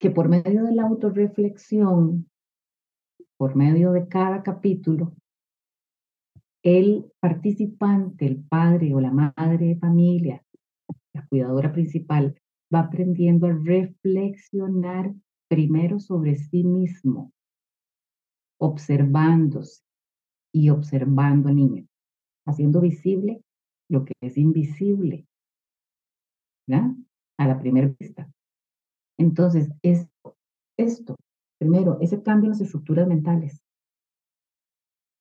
Que por medio de la autorreflexión, por medio de cada capítulo, el participante, el padre o la madre de familia, la cuidadora principal, va aprendiendo a reflexionar primero sobre sí mismo, observándose y observando al niño, haciendo visible lo que es invisible. ¿verdad? A la primera vista. Entonces, es esto. Primero, ese cambio en las estructuras mentales.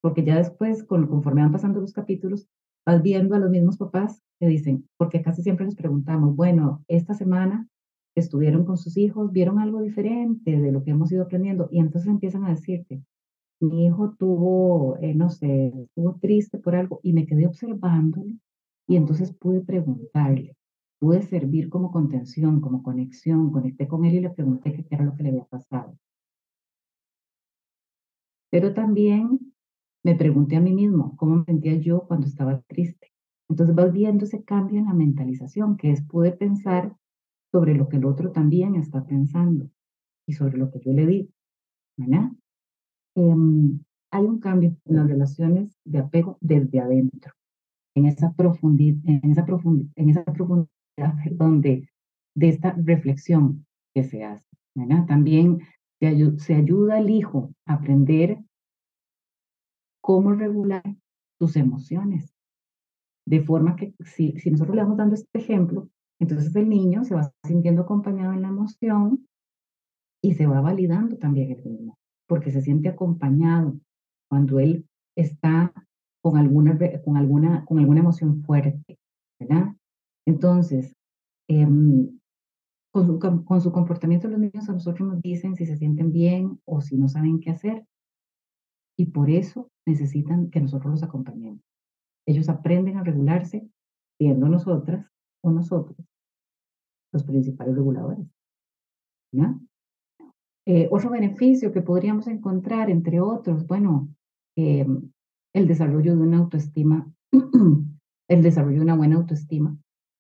Porque ya después, conforme van pasando los capítulos, vas viendo a los mismos papás que dicen, porque casi siempre les preguntamos, bueno, esta semana estuvieron con sus hijos, vieron algo diferente de lo que hemos ido aprendiendo y entonces empiezan a decirte, mi hijo tuvo, eh, no sé, estuvo triste por algo y me quedé observándolo y entonces pude preguntarle, pude servir como contención, como conexión, conecté con él y le pregunté qué era lo que le había pasado. Pero también me pregunté a mí mismo cómo me sentía yo cuando estaba triste. Entonces vas viendo ese cambio en la mentalización, que es pude pensar sobre lo que el otro también está pensando y sobre lo que yo le digo. ¿verdad? Em, hay un cambio en las relaciones de apego desde adentro, en esa profundidad, en esa profundidad, en esa profundidad de, de esta reflexión que se hace. También se, ayuda al hijo a aprender cómo regular sus emociones. De forma que si, si nosotros le vamos dando este ejemplo, entonces el niño se va sintiendo acompañado en la emoción y se va validando también el niño, porque se siente acompañado cuando él está con alguna, con alguna, con alguna emoción fuerte, ¿verdad? Entonces, em, con, su, comportamiento los niños a nosotros nos dicen si se sienten bien o si no saben qué hacer. Y por eso necesitan que nosotros los acompañemos. Ellos aprenden a regularse siendo nosotras o nosotros los principales reguladores. Eh, otro beneficio que podríamos encontrar, entre otros, bueno, eh, el desarrollo de una autoestima, el desarrollo de una buena autoestima,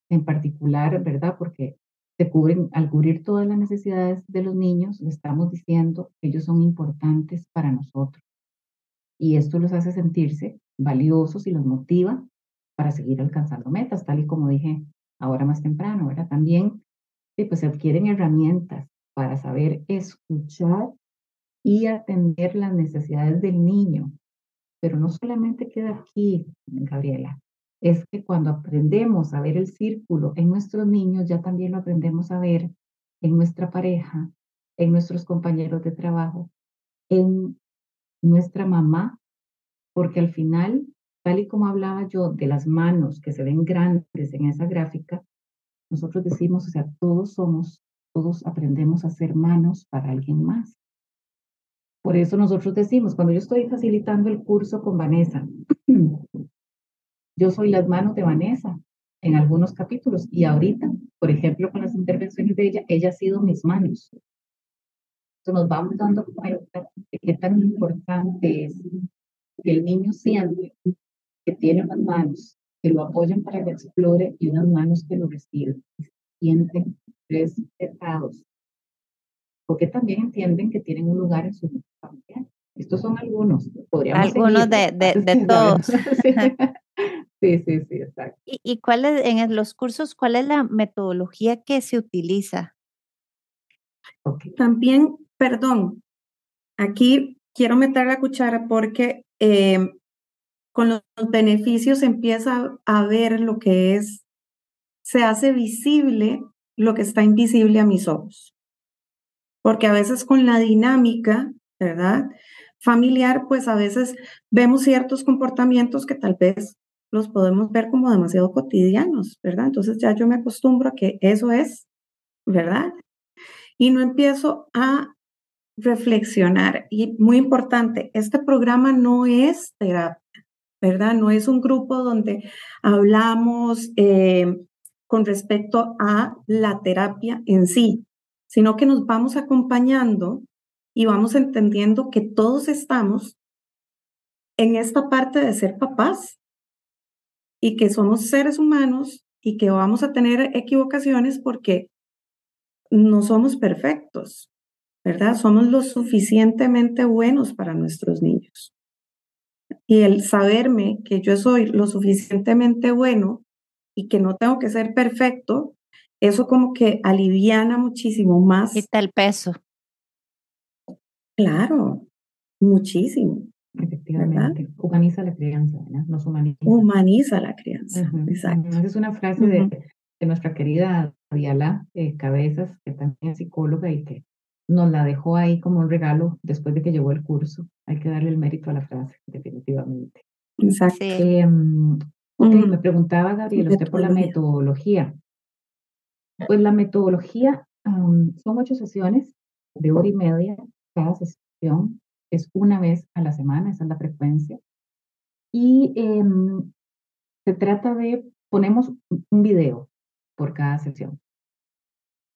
en particular, ¿verdad? Porque se cubren, al cubrir todas las necesidades de los niños, le estamos diciendo que ellos son importantes para nosotros. Y esto los hace sentirse valiosos y los motiva para seguir alcanzando metas, tal y como dije ahora más temprano, ¿verdad? También pues se adquieren herramientas para saber escuchar y atender las necesidades del niño. Pero no solamente queda aquí, Gabriela, es que cuando aprendemos a ver el círculo en nuestros niños, ya también lo aprendemos a ver en nuestra pareja, en nuestros compañeros de trabajo, en nuestra mamá, porque al final, tal y como hablaba yo de las manos que se ven grandes en esa gráfica, nosotros decimos, o sea, todos somos, todos aprendemos a ser manos para alguien más. Por eso nosotros decimos, cuando yo estoy facilitando el curso con Vanessa, yo soy las manos de Vanessa en algunos capítulos y ahorita, por ejemplo, con las intervenciones de ella, ella ha sido mis manos. Entonces nos vamos dando cuenta de qué tan importante es que el niño siente que tiene unas manos que lo apoyan para que explore y unas manos que lo reciben. Sienten tres estados. Porque también entienden que tienen un lugar en su familia. Estos son algunos. Podríamos algunos de, de, de todos. Sí, sí, sí, exacto. ¿Y, ¿Y cuál es, en los cursos, cuál es la metodología que se utiliza? También, perdón, aquí quiero meter la cuchara porque eh, con los beneficios empieza a ver lo que es, se hace visible lo que está invisible a mis ojos. Porque a veces con la dinámica, ¿verdad? Familiar, pues a veces vemos ciertos comportamientos que tal vez los podemos ver como demasiado cotidianos, ¿verdad? Entonces ya yo me acostumbro a que eso es, ¿verdad? Y no empiezo a reflexionar. Y muy importante, este programa no es terapia, ¿verdad? No es un grupo donde hablamos eh, con respecto a la terapia en sí, sino que nos vamos acompañando y vamos entendiendo que todos estamos en esta parte de ser papás, y que somos seres humanos y que vamos a tener equivocaciones porque no somos perfectos, ¿verdad? Somos lo suficientemente buenos para nuestros niños. Y el saberme que yo soy lo suficientemente bueno y que no tengo que ser perfecto, eso como que aliviana muchísimo más. Quita el peso. Claro, muchísimo. Efectivamente, humaniza la crianza, ¿verdad? Nos humaniza. Humaniza la crianza, exacto. es una frase de, de, nuestra querida Diala eh, Cabezas, que también es psicóloga y que nos la dejó ahí como un regalo después de que llegó el curso. Hay que darle el mérito a la frase, definitivamente. Exacto. Em, me preguntaba Gabriel, usted por la metodología. Pues la metodología son ocho sesiones de hora y media. Cada sesión es una vez a la semana, esa es la frecuencia. Y em, se trata de, ponemos un video por cada sesión.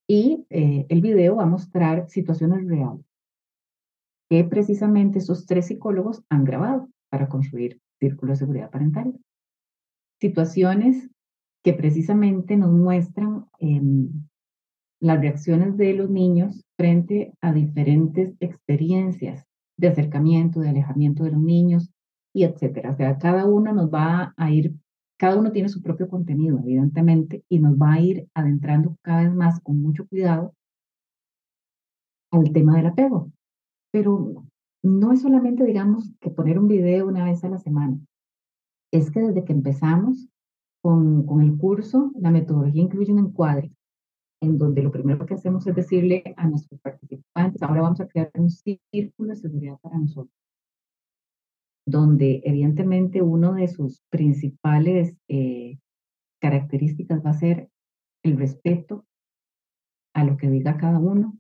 Y eh, el video va a mostrar situaciones reales que precisamente esos tres psicólogos han grabado para construir círculo de seguridad parental. Situaciones que precisamente nos muestran em, las reacciones de los niños frente a diferentes experiencias de acercamiento, de alejamiento de los niños y etcétera. O sea, cada uno nos va a ir cada uno tiene su propio contenido, evidentemente, y nos va a ir adentrando cada vez más con mucho cuidado al tema del apego. Pero no es solamente, digamos, que poner un video una vez a la semana. Es que desde que empezamos con, con el curso, la metodología incluye un encuadre en donde lo primero que hacemos es decirle a nuestros participantes, ahora vamos a crear un círculo de seguridad para nosotros donde evidentemente uno de sus principales eh, características va a ser el respeto a lo que diga cada uno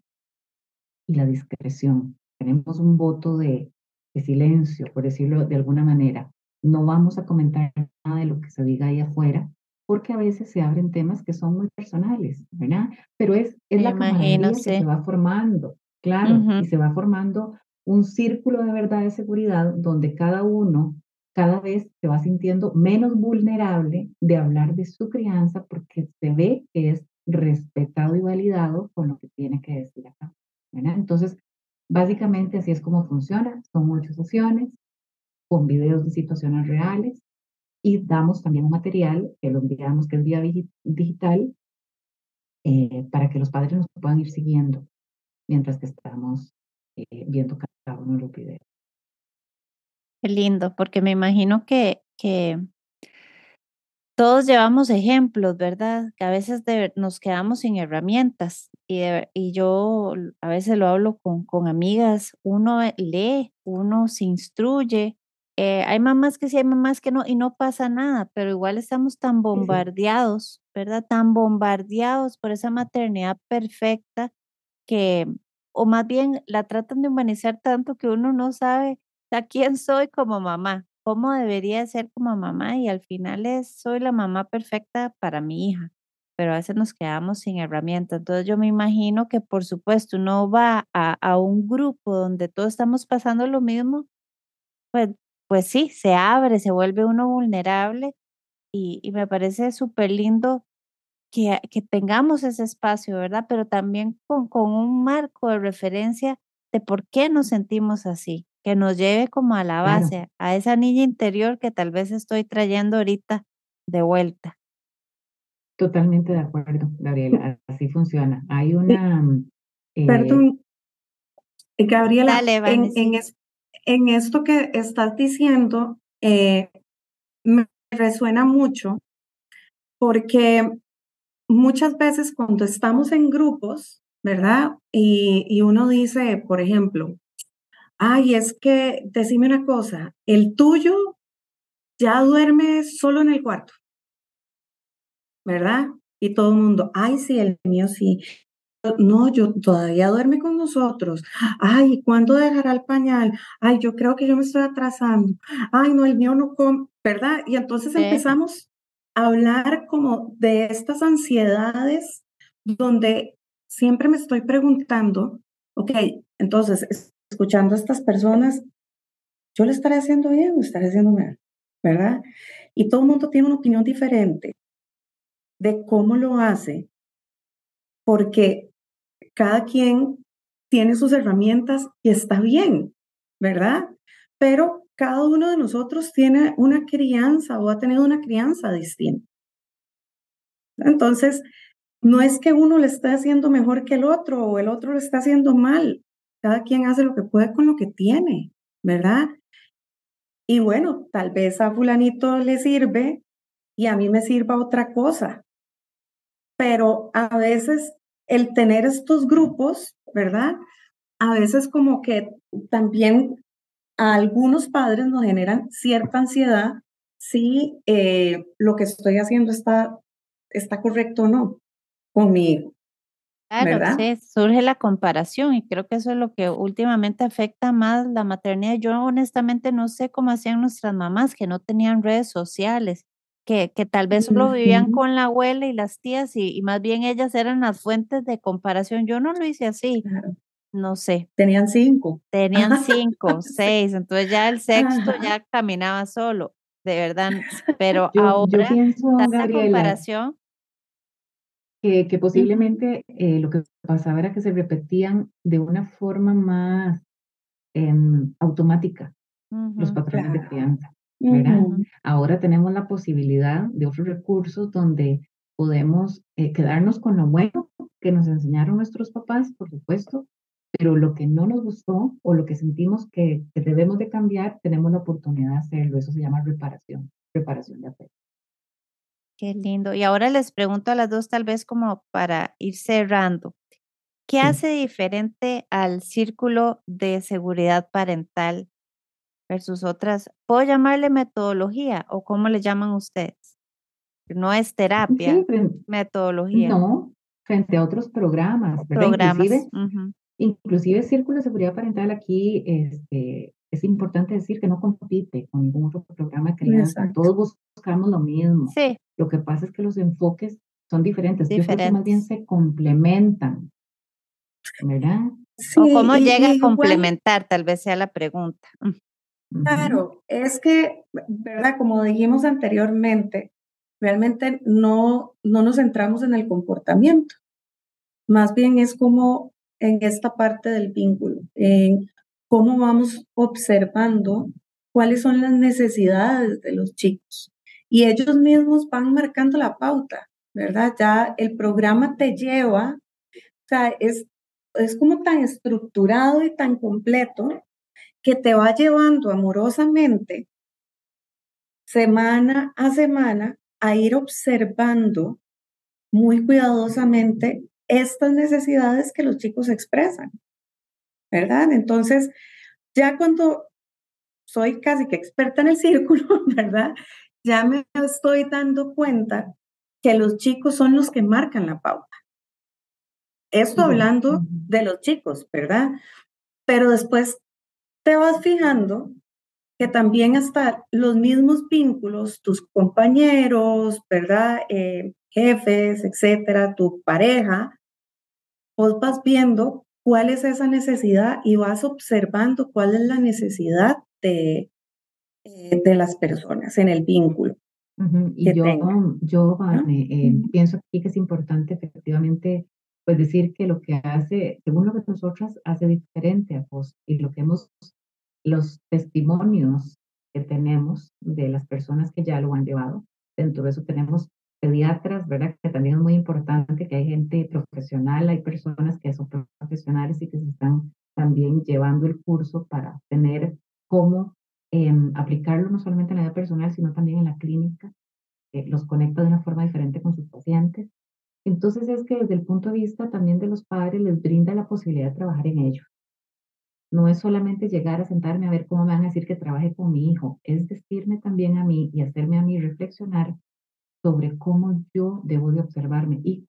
y la discreción. Tenemos un voto de, silencio, por decirlo de alguna manera. No vamos a comentar nada de lo que se diga ahí afuera, porque a veces se abren temas que son muy personales, ¿verdad? Pero es, es la camaradería que se va formando, claro, y se va formando un círculo de verdad de seguridad donde cada uno cada vez se va sintiendo menos vulnerable de hablar de su crianza porque se ve que es respetado y validado con lo que tiene que decir acá. Entonces, básicamente así es como funciona. Son muchas sesiones con videos de situaciones reales y damos también un material que lo enviamos que es vía digital eh, para que los padres nos puedan ir siguiendo mientras que estamos eh, viendo cada uno de los videos. Qué lindo, porque me imagino que, que todos llevamos ejemplos, ¿verdad? Que a veces nos quedamos sin herramientas y, y yo a veces lo hablo con, con amigas, uno lee, uno se instruye. Eh, hay mamás que sí, hay mamás que no, y no pasa nada, pero igual estamos tan bombardeados, ¿verdad? Tan bombardeados por esa maternidad perfecta que, o más bien la tratan de humanizar tanto que uno no sabe a quién soy como mamá, cómo debería ser como mamá y al final es soy la mamá perfecta para mi hija, pero a veces nos quedamos sin herramientas. Entonces yo me imagino que por supuesto uno va a, un grupo donde todos estamos pasando lo mismo, pues, pues sí, se abre, se vuelve uno vulnerable y, y me parece súper lindo que, tengamos ese espacio, ¿verdad? Pero también con, con un marco de referencia de por qué nos sentimos así, que nos lleve como a la base, a esa niña interior que tal vez estoy trayendo ahorita de vuelta. Totalmente de acuerdo, Gabriela, así funciona. Hay una... Eh, Perdón, Gabriela, en, en, esto que estás diciendo, eh, me resuena mucho porque muchas veces cuando estamos en grupos, ¿verdad? Y, uno dice, por ejemplo, ay, es que, decime una cosa, el tuyo ya duerme solo en el cuarto, ¿verdad? Y todo el mundo, ay, sí, el mío sí. No, yo todavía duerme con nosotros. Ay, ¿cuándo dejará el pañal? Ay, yo creo que yo me estoy atrasando. Ay, no, el mío no come, ¿verdad? Y entonces empezamos hablar como de estas ansiedades donde siempre me estoy preguntando, ok, entonces, escuchando a estas personas, ¿yo le estaré haciendo bien o estaré haciendo mal? ¿Verdad? Y todo el mundo tiene una opinión diferente de cómo lo hace, porque cada quien tiene sus herramientas y está bien, ¿verdad? Pero cada uno de nosotros tiene una crianza o ha tenido una crianza distinta. Entonces, no es que uno le esté haciendo mejor que el otro o el otro le está haciendo mal. Cada quien hace lo que puede con lo que tiene, ¿verdad? Y bueno, tal vez a fulanito le sirve y a mí me sirva otra cosa. Pero a veces el tener estos grupos, ¿verdad? a veces como que también a algunos padres nos generan cierta ansiedad si eh, lo que estoy haciendo está, está correcto o no conmigo. Claro, sí, surge la comparación y creo que eso es lo que últimamente afecta más la maternidad. Yo honestamente no sé cómo hacían nuestras mamás que no tenían redes sociales, que, que tal vez solo vivían con la abuela y las tías y, más bien ellas eran las fuentes de comparación. Yo no lo hice así, no sé. Tenían cinco. Tenían cinco, seis, entonces ya el sexto ya caminaba solo, de verdad. Pero ahora, esta comparación que, posiblemente eh, lo que pasaba era que se repetían de una forma más em, automática los patrones de crianza. Ahora tenemos la posibilidad de otros recursos donde podemos eh, quedarnos con lo bueno que nos enseñaron nuestros papás, por supuesto, pero lo que no nos gustó o lo que sentimos que, que debemos de cambiar, tenemos la oportunidad de hacerlo. Eso se llama reparación, reparación de afecto. Qué lindo. Y ahora les pregunto a las dos, tal vez como para ir cerrando, ¿qué hace diferente al círculo de seguridad parental versus otras? ¿Puedo llamarle metodología o cómo le llaman ustedes? No es terapia, metodología. No, frente a otros programas, Programas. Inclusive, inclusive Círculo de Seguridad Parental aquí este, es importante decir que no compite con ningún otro programa que crianza. Todos buscamos lo mismo. Sí. Lo que pasa es que los enfoques son diferentes. Yo creo que más bien se complementan. ¿Verdad? o cómo llega a complementar, tal vez sea la pregunta. Claro, es que, ¿verdad? Como dijimos anteriormente, realmente no, no nos centramos en el comportamiento. Más bien es como en esta parte del vínculo, en cómo vamos observando cuáles son las necesidades de los chicos. Y ellos mismos van marcando la pauta, ¿verdad? Ya el programa te lleva, o sea, es, es como tan estructurado y tan completo que te va llevando amorosamente semana a semana a ir observando muy cuidadosamente estas necesidades que los chicos expresan. ¿verdad? Entonces, ya cuando soy casi que experta en el círculo, ¿verdad? Ya me estoy dando cuenta que los chicos son los que marcan la pauta. Esto hablando de los chicos, ¿verdad? Pero después te vas fijando que también hasta los mismos vínculos, tus compañeros, ¿verdad? Eh, jefes, etcétera, tu pareja, vos vas viendo cuál es esa necesidad y vas observando cuál es la necesidad de, eh, de las personas en el vínculo. Y yo, yo eh, pienso aquí que es importante efectivamente pues decir que lo que hace, según lo que nosotras hace diferente a vos y lo que hemos, los testimonios que tenemos de las personas que ya lo han llevado, dentro de eso tenemos pediatras, ¿verdad? Que también es muy importante que hay gente profesional, hay personas que son profesionales y que se están también llevando el curso para tener cómo em, aplicarlo no solamente en la vida personal, sino también en la clínica, que los conecta de una forma diferente con sus pacientes. Entonces es que desde el punto de vista también de los padres les brinda la posibilidad de trabajar en ello. No es solamente llegar a sentarme a ver cómo me van a decir que trabaje con mi hijo, es decirme también a mí y hacerme a mí reflexionar sobre cómo yo debo de observarme y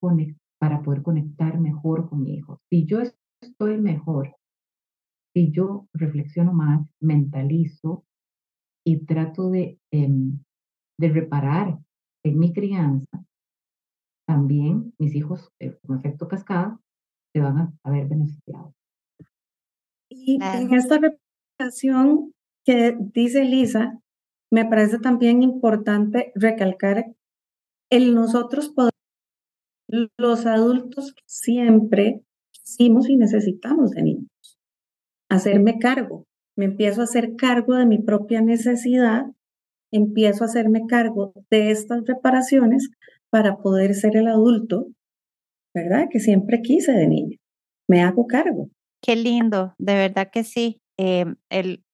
para poder conectar mejor con mi hijo. Si yo estoy mejor, si yo reflexiono más, mentalizo y trato de, em, de reparar en mi crianza, también mis hijos, eh, como efecto cascada, se van a, a ver beneficiados. Y en esta reparación que dice Lisa, me parece también importante recalcar el nosotros podemos, los adultos siempre quisimos y necesitamos de niños. Hacerme cargo. Me empiezo a hacer cargo de mi propia necesidad, empiezo a hacerme cargo de estas reparaciones para poder ser el adulto, ¿verdad? Que siempre quise de niño. Me hago cargo. Qué lindo, de verdad que sí. Eh, el,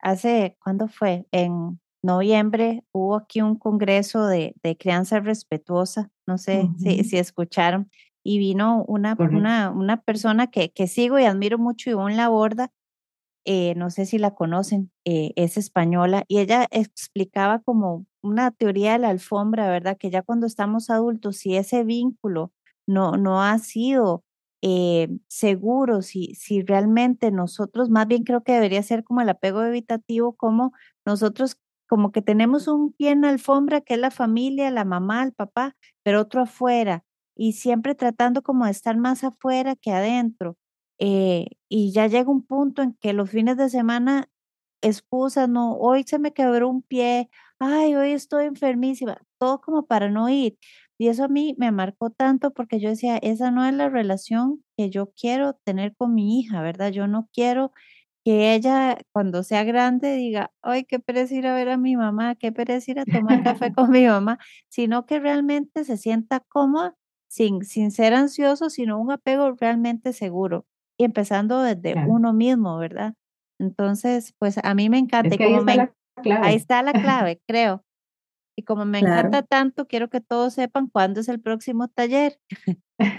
hace, ¿cuándo fue? En noviembre hubo aquí un congreso de, crianza respetuosa, no sé si, si, escucharon, y vino una, una, una, persona que, que, sigo y admiro mucho, Ivonne Laborda, eh, no sé si la conocen, eh, es española, y ella explicaba como una teoría de la alfombra, ¿verdad? Que ya cuando estamos adultos, si ese vínculo no, no ha sido eh, seguro, si, si realmente nosotros, más bien creo que debería ser como el apego evitativo, como nosotros como que tenemos un pie en la alfombra que es la familia, la mamá, el papá, pero otro afuera, y siempre tratando como de estar más afuera que adentro. Eh, y ya llega un punto en que los fines de semana, excusas, no, hoy se me quebró un pie, ay, hoy estoy enfermísima, todo como para no ir. Y eso a mí me marcó tanto porque yo decía, esa no es la relación que yo quiero tener con mi hija, ¿verdad? Yo no quiero que ella cuando sea grande diga, ay, qué pereza ir a ver a mi mamá, qué pereza ir a tomar café con mi mamá, sino que realmente se sienta cómoda sin, sin ser ansioso, sino un apego realmente seguro y empezando desde uno mismo, ¿verdad? Entonces, pues a mí me encanta. ahí, está la clave. ahí está la clave, creo. Y como me encanta tanto, quiero que todos sepan cuándo es el próximo taller.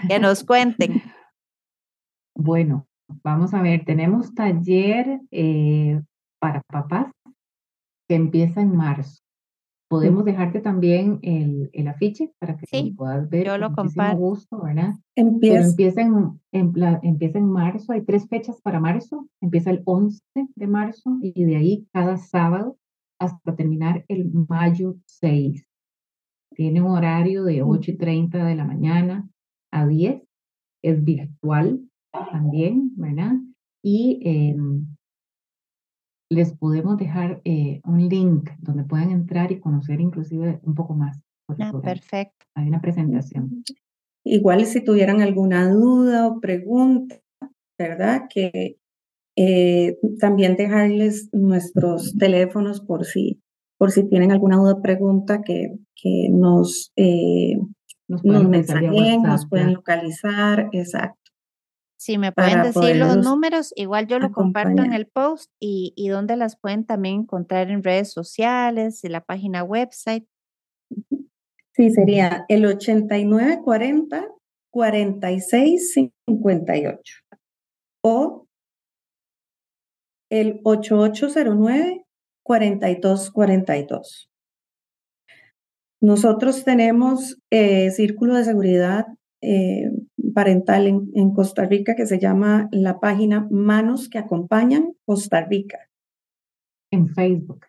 que nos cuenten. Bueno, vamos a ver, tenemos taller eh, para papás que empieza en marzo. Podemos dejarte también el, el afiche para que lo puedas ver. Yo lo comparto. gusto, ¿verdad? Empieza. empieza, en, empieza en marzo, hay tres fechas para marzo. Empieza el 11 de marzo y de ahí cada sábado hasta terminar el mayo 6. Tiene un horario de 8 y 30 de la mañana a 10. Es virtual también, ¿verdad? Y eh, les podemos dejar eh, un link donde puedan entrar y conocer inclusive un poco más. Ah, perfecto. Hay una presentación. Igual si tuvieran alguna duda o pregunta, ¿verdad? Que eh, también dejarles nuestros teléfonos por si, por si tienen alguna duda o pregunta que, que nos, eh, nos, nos mensajen, nos pueden localizar, exacto. Si me pueden decir los números, igual yo lo comparto en el post y, y dónde las pueden también encontrar en redes sociales, en la página website. Sí, sería el 8940 4658 o el 8809 4242. Nosotros tenemos eh, círculo de seguridad eh, parental en, Costa Rica que se llama la página Manos que Acompañan Costa Rica. En Facebook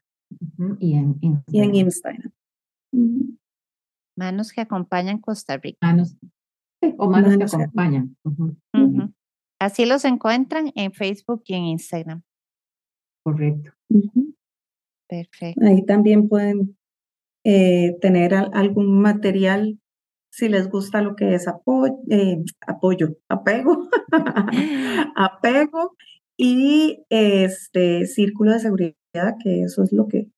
y, en, Instagram. Manos que Acompañan Costa Rica. Manos, o Manos, que Acompañan. Así los encuentran en Facebook y en Instagram. Correcto. Perfecto. Ahí también pueden eh, tener algún material si les gusta lo que es apoyo, eh, apoyo apego, apego y este círculo de seguridad, que eso es lo que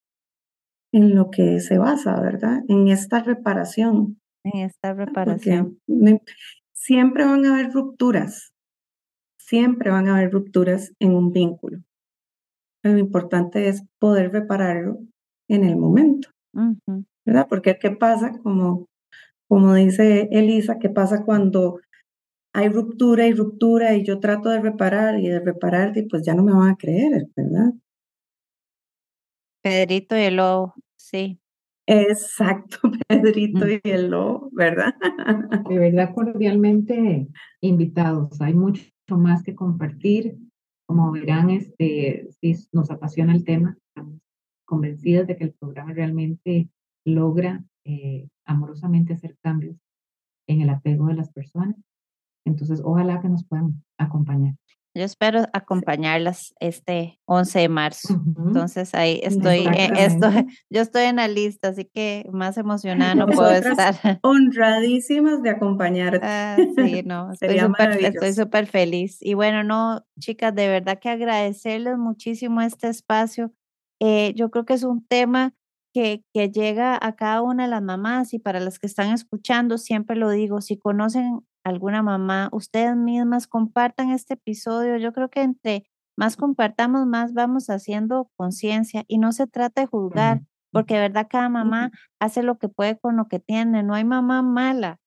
en lo que se basa, ¿verdad? En esta reparación. En esta reparación. siempre van a haber rupturas, siempre van a haber rupturas en un vínculo. Lo importante es poder repararlo en el momento, ¿verdad? Porque ¿qué pasa? Como como dice Elisa, ¿qué pasa cuando hay ruptura y ruptura y yo trato de reparar y de reparar y pues ya no me van a creer, ¿verdad? Pedrito y el lobo, sí. Exacto, Pedrito y el lobo, ¿verdad? De verdad, cordialmente invitados. Hay mucho más que compartir. Como verán, este, nos apasiona el tema, estamos convencidas de que el programa realmente logra eh, amorosamente hacer cambios en el apego de las personas. Entonces, ojalá que nos puedan acompañar. Yo espero acompañarlas este 11 de marzo. Entonces ahí estoy, eh, estoy, yo estoy en la lista, así que más emocionada no puedo estar. Honradísimas de acompañarte. Ah, sí, no, estoy súper feliz. Y bueno, no, chicas, de verdad que agradecerles muchísimo este espacio. Eh, yo creo que es un tema que, que llega a cada una de las mamás y para las que están escuchando, siempre lo digo, si conocen alguna mamá, ustedes mismas compartan este episodio. Yo creo que entre más compartamos, más vamos haciendo conciencia y no se trata de juzgar, porque de verdad cada mamá hace lo que puede con lo que tiene, no hay mamá mala.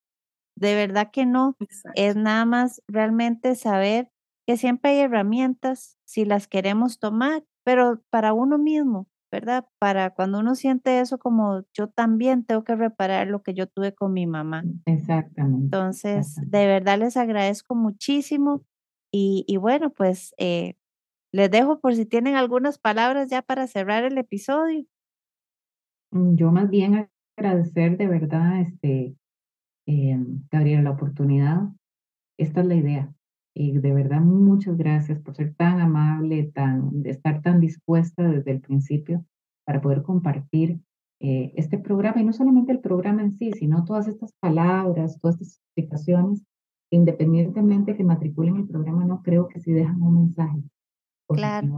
de verdad que no. Es nada más realmente saber que siempre hay herramientas si las queremos tomar, pero para uno mismo, ¿verdad? Para cuando uno siente eso como yo también tengo que reparar lo que yo tuve con mi mamá. Exactamente. Entonces, de verdad les agradezco muchísimo y, y bueno, pues eh, les dejo por si tienen algunas palabras ya para cerrar el episodio. Mm, yo más bien agradecer de verdad, este, eh, Gabriela, la oportunidad. Esta es la idea. Y de verdad, muchas gracias por ser tan amable, tan, de estar tan dispuesta desde el principio para poder compartir eh, este programa. Y no solamente el programa en sí, sino todas estas palabras, todas estas explicaciones, independientemente que matriculen el programa, no creo que sí dejan un mensaje. Claro.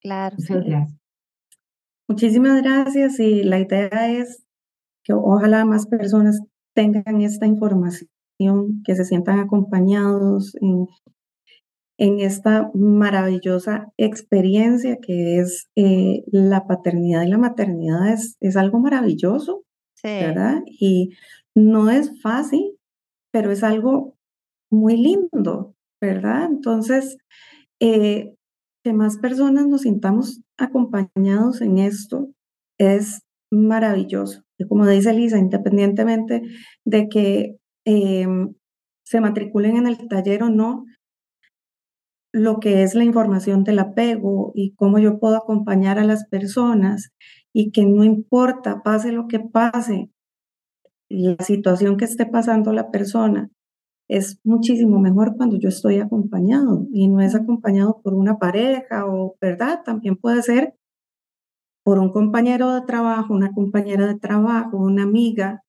Claro. Muchas gracias. Muchísimas gracias y la idea es que ojalá más personas tengan esta información, que se sientan acompañados en, en esta maravillosa experiencia que es eh, la paternidad y la maternidad. Es, es algo maravilloso, ¿verdad? Y no es fácil, pero es algo muy lindo, ¿verdad? Entonces, eh, que más personas nos sintamos acompañados en esto es maravilloso. Y como dice Lisa, independientemente de que em, se matriculen en el taller o no, lo que es la información del apego y cómo yo puedo acompañar a las personas y que no importa, pase lo que pase, la situación que esté pasando la persona, es muchísimo mejor cuando yo estoy acompañado y no es acompañado por una pareja o, ¿verdad? También puede ser por un compañero de trabajo, una compañera de trabajo, una amiga,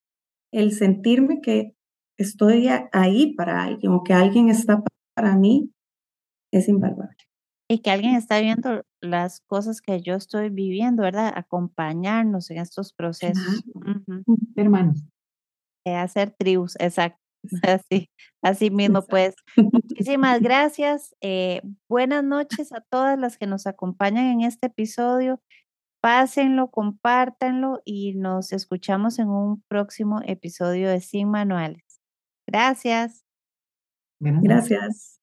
el sentirme que estoy ahí para alguien o que alguien está para mí es invaluable. Y que alguien está viendo las cosas que yo estoy viviendo, ¿verdad? Acompañarnos en estos procesos. Hermanos. hacer tribus, exacto. Así, así mismo, pues. Muchísimas gracias. Eh, buenas noches a todas las que nos acompañan en este episodio. Pásenlo, compártanlo y nos escuchamos en un próximo episodio de Sin Manuales. Gracias. Gracias.